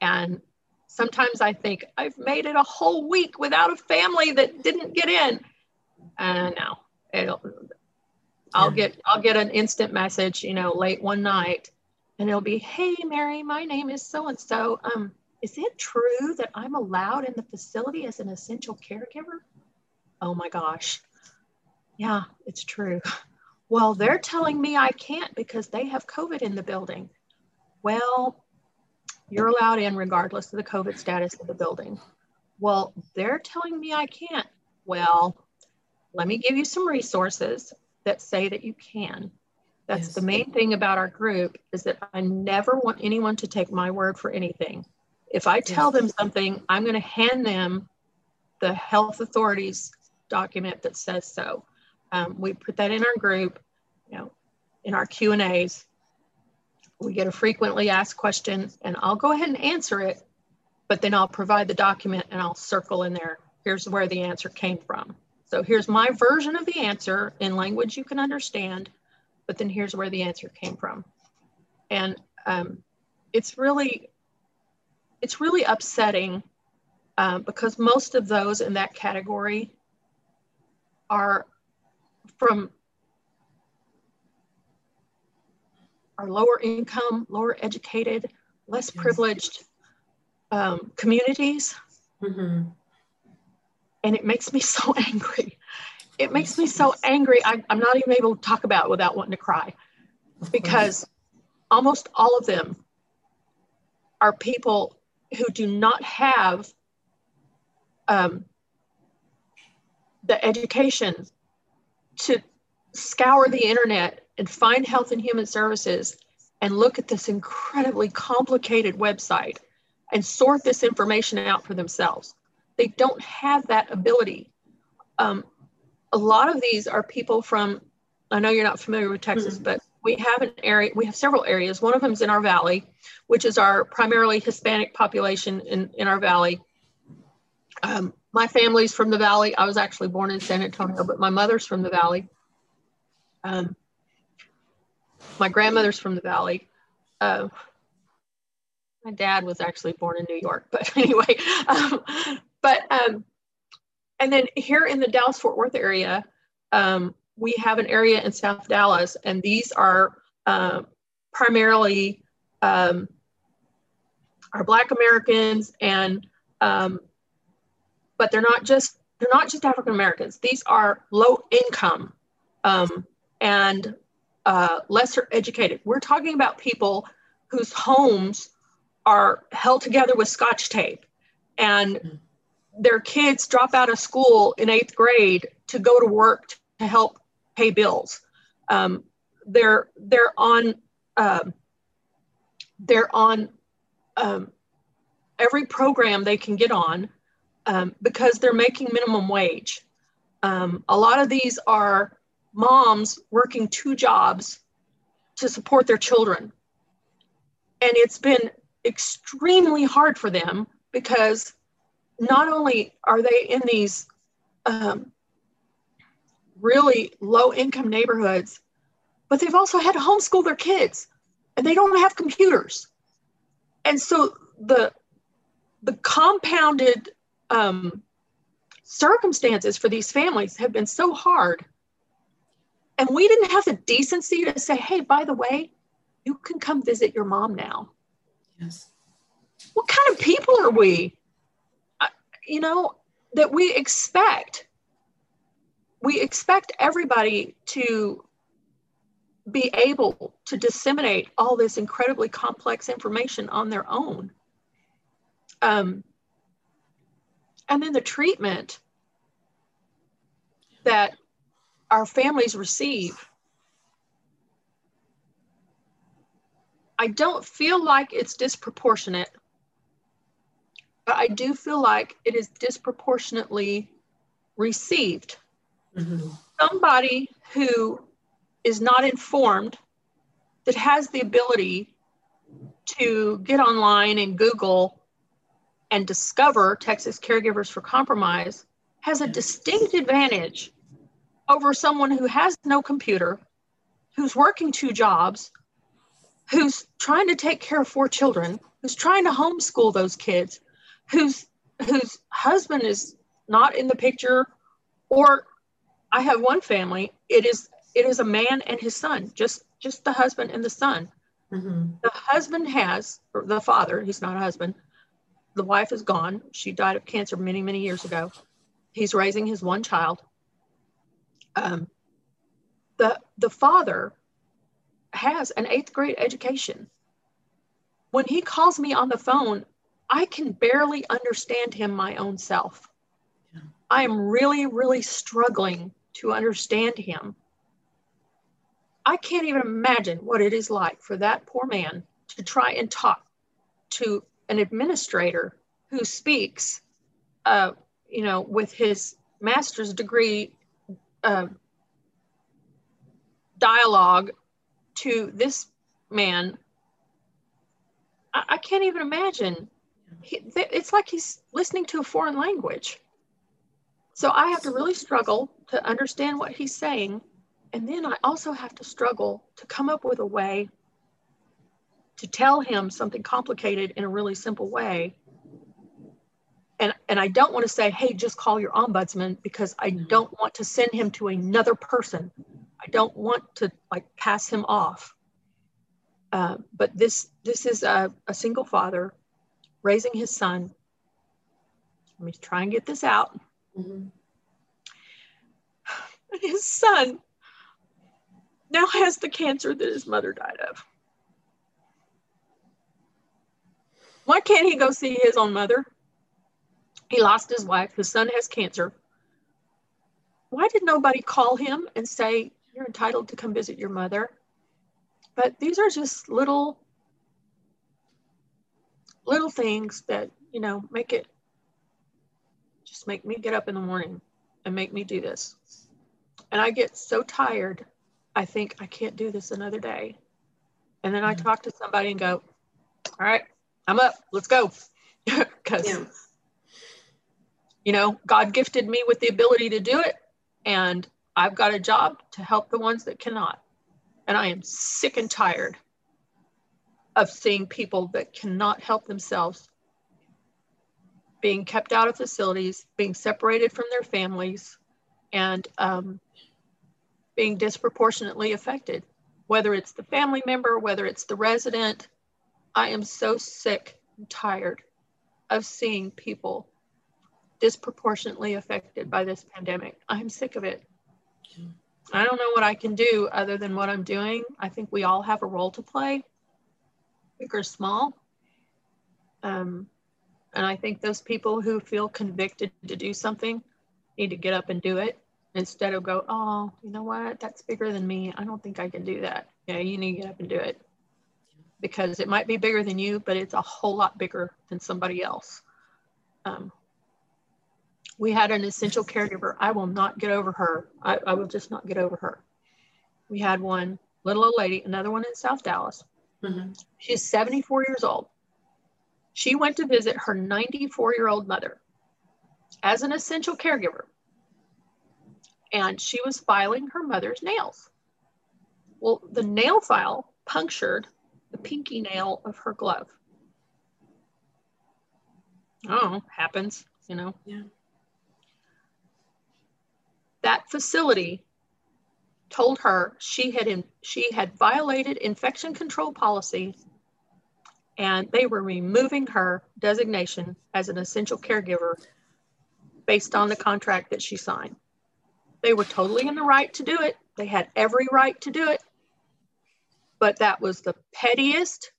And sometimes I think I've made it a whole week without a family that didn't get in uh, no, it'll, I'll get I'll get an instant message, you know, late one night, and it'll be, "Hey, Mary, my name is so and so. Um, is it true that I'm allowed in the facility as an essential caregiver?" Oh my gosh, yeah, it's true. Well, they're telling me I can't because they have COVID in the building. Well, you're allowed in regardless of the COVID status of the building. Well, they're telling me I can't. Well, let me give you some resources that say that you can. That's yes. the main thing about our group is that I never want anyone to take my word for anything. If I tell yes. them something, I'm going to hand them the health authorities document that says so. Um, we put that in our group, you know, in our Q and A's. We get a frequently asked question, and I'll go ahead and answer it, but then I'll provide the document and I'll circle in there. Here's where the answer came from. So here's my version of the answer in language you can understand, but then here's where the answer came from. And um, it's really, it's really upsetting um, because most of those in that category are from are lower income, lower educated, less privileged um, communities. Mm-hmm and it makes me so angry. It makes me so angry. I, am not even able to talk about it without wanting to cry because almost all of them are people who do not have um, the education to scour the internet and find health and human services and look at this incredibly complicated website and sort this information out for themselves. They don't have that ability. Um, a lot of these are people from, I know you're not familiar with Texas, mm-hmm. but we have an area, we have several areas. One of them is in our valley, which is our primarily Hispanic population in, in our valley. Um, my family's from the valley. I was actually born in San Antonio, but my mother's from the valley. Um, my grandmother's from the valley. Uh, my dad was actually born in New York, but anyway. Um, but um, and then here in the Dallas Fort Worth area, um, we have an area in South Dallas, and these are uh, primarily um, are Black Americans, and um, but they're not just they're not just African Americans. These are low income um, and uh, lesser educated. We're talking about people whose homes are held together with scotch tape and their kids drop out of school in eighth grade to go to work to help pay bills. Um, they're they're on um, they're on um, every program they can get on um, because they're making minimum wage. Um, a lot of these are moms working two jobs to support their children. And it's been extremely hard for them because not only are they in these um, really low income neighborhoods, but they've also had to homeschool their kids and they don't have computers. And so the the compounded um, circumstances for these families have been so hard and we didn't have the decency to say, hey, by the way, you can come visit your mom now. Yes. What kind of people are we? You know, that we expect. We expect everybody to be able to disseminate all this incredibly complex information on their own. Um, and then the treatment that our families receive. I don't feel like it's disproportionate, but I do feel like it is disproportionately received. Mm-hmm. Somebody who is not informed, that has the ability to get online and Google and discover Texas Caregivers for Compromise, has a distinct advantage over someone who has no computer, who's working two jobs, who's trying to take care of four children, who's trying to homeschool those kids, whose whose husband is not in the picture, or I have one family. It is it is a man and his son, just just the husband and the son. Mm-hmm. The husband has, or the father, he's not a husband. The wife is gone. She died of cancer many, many years ago. He's raising his one child um, the the father has an eighth grade education. When he calls me on the phone, I can barely understand him my own self. Yeah. I am really, really struggling to understand him. I can't even imagine what it is like for that poor man to try and talk to an administrator who speaks, uh, you know, with his master's degree uh, dialogue to this man, I, I can't even imagine. He, it's like he's listening to a foreign language. So I have to really struggle to understand what he's saying. And then I also have to struggle to come up with a way to tell him something complicated in a really simple way and and I don't want to say, hey, just call your ombudsman because I mm-hmm. don't want to send him to another person. I don't want to like pass him off. Uh, but this this is a, a single father raising his son. Let me try and get this out. Mm-hmm. His son now has the cancer that his mother died of. Why can't he go see his own mother? He lost his wife. His son has cancer. Why did nobody call him and say, You're entitled to come visit your mother? But these are just little, little things that, you know, make it just make me get up in the morning and make me do this. And I get so tired, I think I can't do this another day. And then I mm-hmm. talk to somebody and go, All right, I'm up, let's go. Because, yeah. you know, God gifted me with the ability to do it. And I've got a job to help the ones that cannot. And I am sick and tired of seeing people that cannot help themselves being kept out of facilities, being separated from their families, and um, being disproportionately affected, whether it's the family member, whether it's the resident. I am so sick and tired of seeing people disproportionately affected by this pandemic. I'm sick of it. I don't know what I can do other than what I'm doing. I think we all have a role to play, big or small. Um, and I think those people who feel convicted to do something need to get up and do it instead of go, oh, you know what? That's bigger than me. I don't think I can do that. Yeah, you need to get up and do it because it might be bigger than you, but it's a whole lot bigger than somebody else. Um, we had an essential caregiver. I will not get over her. I, I will just not get over her. We had one little old lady, another one in South Dallas. Mm-hmm. She's 74 years old. She went to visit her 94 year old mother as an essential caregiver. And she was filing her mother's nails. Well, the nail file punctured the pinky nail of her glove. Oh, happens, you know. Yeah. That facility told her she had in, she had violated infection control policies and they were removing her designation as an essential caregiver based on the contract that she signed. They were totally in the right to do it. They had every right to do it. But that was the pettiest,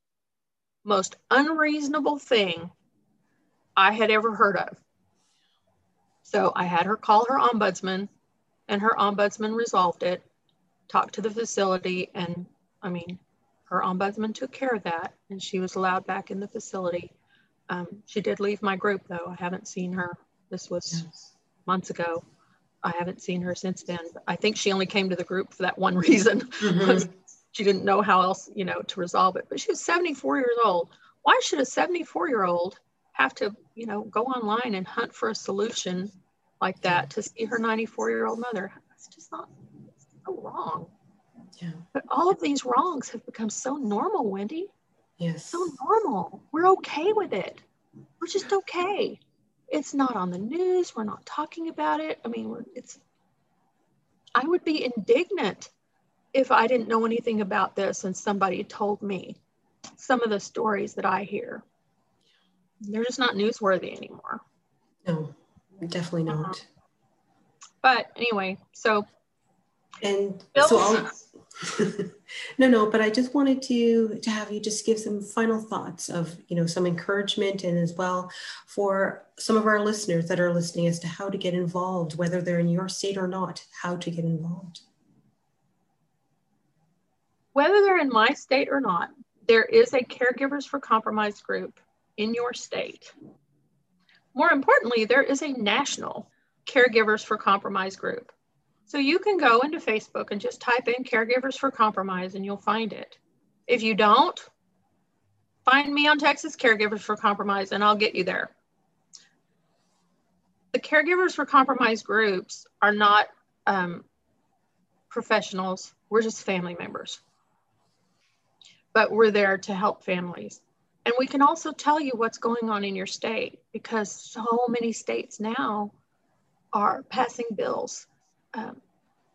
most unreasonable thing I had ever heard of. So I had her call her ombudsman, and her ombudsman resolved it, talked to the facility, and I mean, her ombudsman took care of that and she was allowed back in the facility. Um, she did leave my group though. I haven't seen her. This was yes. months ago. I haven't seen her since then. I think she only came to the group for that one reason mm-hmm. she didn't know how else, you know, to resolve it. But she was 74 years old. Why should a 74 year old have to, you know, go online and hunt for a solution like that to see her 94 year old mother? It's just not so wrong. Yeah. But all of these wrongs have become so normal, Wendy. Yes. So normal. We're okay with it. We're just okay. It's not on the news. We're not talking about it. I mean, we're, it's, I would be indignant if I didn't know anything about this and somebody told me some of the stories that I hear. They're just not newsworthy anymore. No, definitely not. Uh-huh. But anyway, so and so I'll, no, no, but I just wanted to to have you just give some final thoughts of you know some encouragement and as well for some of our listeners that are listening as to how to get involved, whether they're in your state or not, how to get involved. Whether they're in my state or not, there is a Caregivers for Compromise group in your state. More importantly, there is a national Caregivers for Compromise group. So you can go into Facebook and just type in Caregivers for Compromise and you'll find it. If you don't, find me on Texas Caregivers for Compromise and I'll get you there. The Caregivers for Compromise groups are not um, professionals, we're just family members. But we're there to help families. And we can also tell you what's going on in your state because so many states now are passing bills um,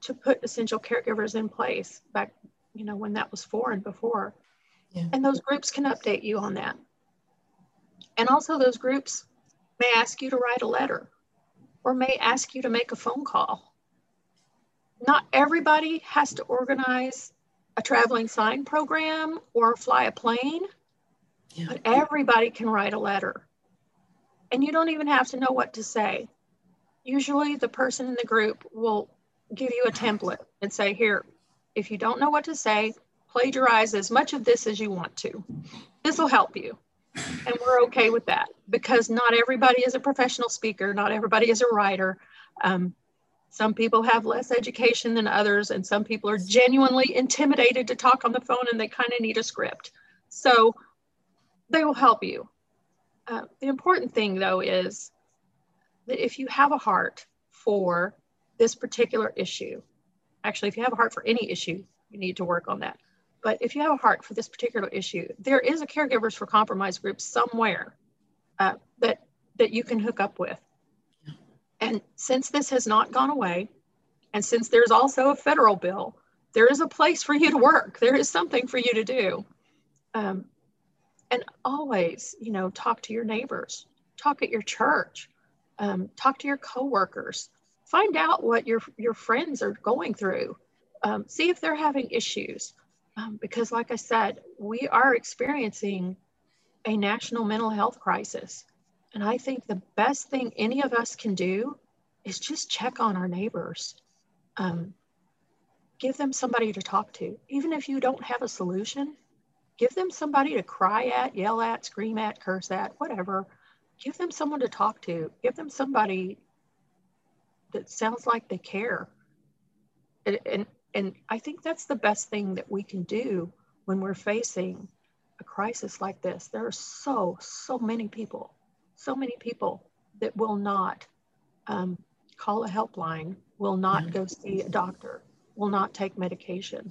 to put essential caregivers in place back, you know, when that was foreign before. Yeah. And those groups can update you on that. And also, those groups may ask you to write a letter or may ask you to make a phone call. Not everybody has to organize a traveling sign program or fly a plane. Yeah. But everybody can write a letter. And you don't even have to know what to say. Usually, the person in the group will give you a template and say, Here, if you don't know what to say, plagiarize as much of this as you want to. This will help you. And we're okay with that because not everybody is a professional speaker, not everybody is a writer. Um, some people have less education than others, and some people are genuinely intimidated to talk on the phone and they kind of need a script. So they will help you. Uh, the important thing, though, is that if you have a heart for this particular issue, actually, if you have a heart for any issue, you need to work on that. But if you have a heart for this particular issue, there is a caregivers for compromise group somewhere uh, that that you can hook up with. And since this has not gone away, and since there's also a federal bill, there is a place for you to work. There is something for you to do. Um, and always, you know, talk to your neighbors, talk at your church, um, talk to your coworkers, find out what your your friends are going through, um, see if they're having issues, um, because, like I said, we are experiencing a national mental health crisis, and I think the best thing any of us can do is just check on our neighbors. Um, give them somebody to talk to. Even if you don't have a solution, give them somebody to cry at, yell at, scream at, curse at, whatever. Give them someone to talk to. Give them somebody that sounds like they care. And, and, and I think that's the best thing that we can do when we're facing a crisis like this. There are so, so many people so many people that will not um, call a helpline, will not mm-hmm. go see a doctor, will not take medication.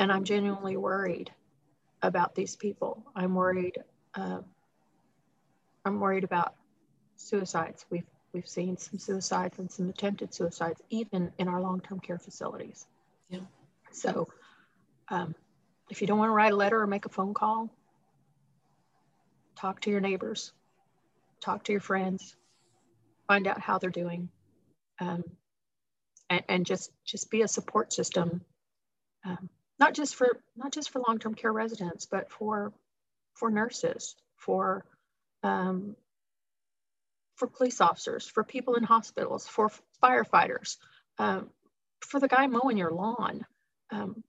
And I'm genuinely worried about these people. I'm worried. Uh, I'm worried about suicides. We've we've seen some suicides and some attempted suicides, even in our long-term care facilities. Yeah. So, um, if you don't want to write a letter or make a phone call, talk to your neighbors, talk to your friends, find out how they're doing, um, and, and, just just be a support system, um, not just for not just for long-term care residents, but for for nurses, for um, for police officers, for people in hospitals, for firefighters, um, for the guy mowing your lawn. Um,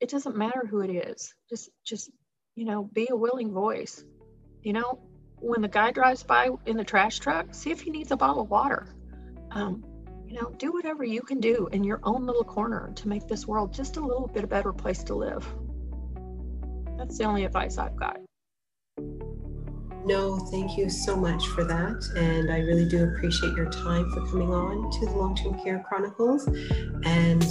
it doesn't matter who it is. Just just you know, be a willing voice. You know, when the guy drives by in the trash truck, see if he needs a bottle of water. Um, you know, do whatever you can do in your own little corner to make this world just a little bit a better place to live. That's the only advice I've got. No, thank you so much for that. And I really do appreciate your time for coming on to the Long Term Care Chronicles. And,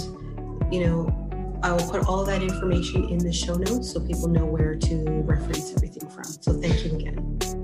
you know, I will put all that information in the show notes so people know where to reference everything from. So thank you again.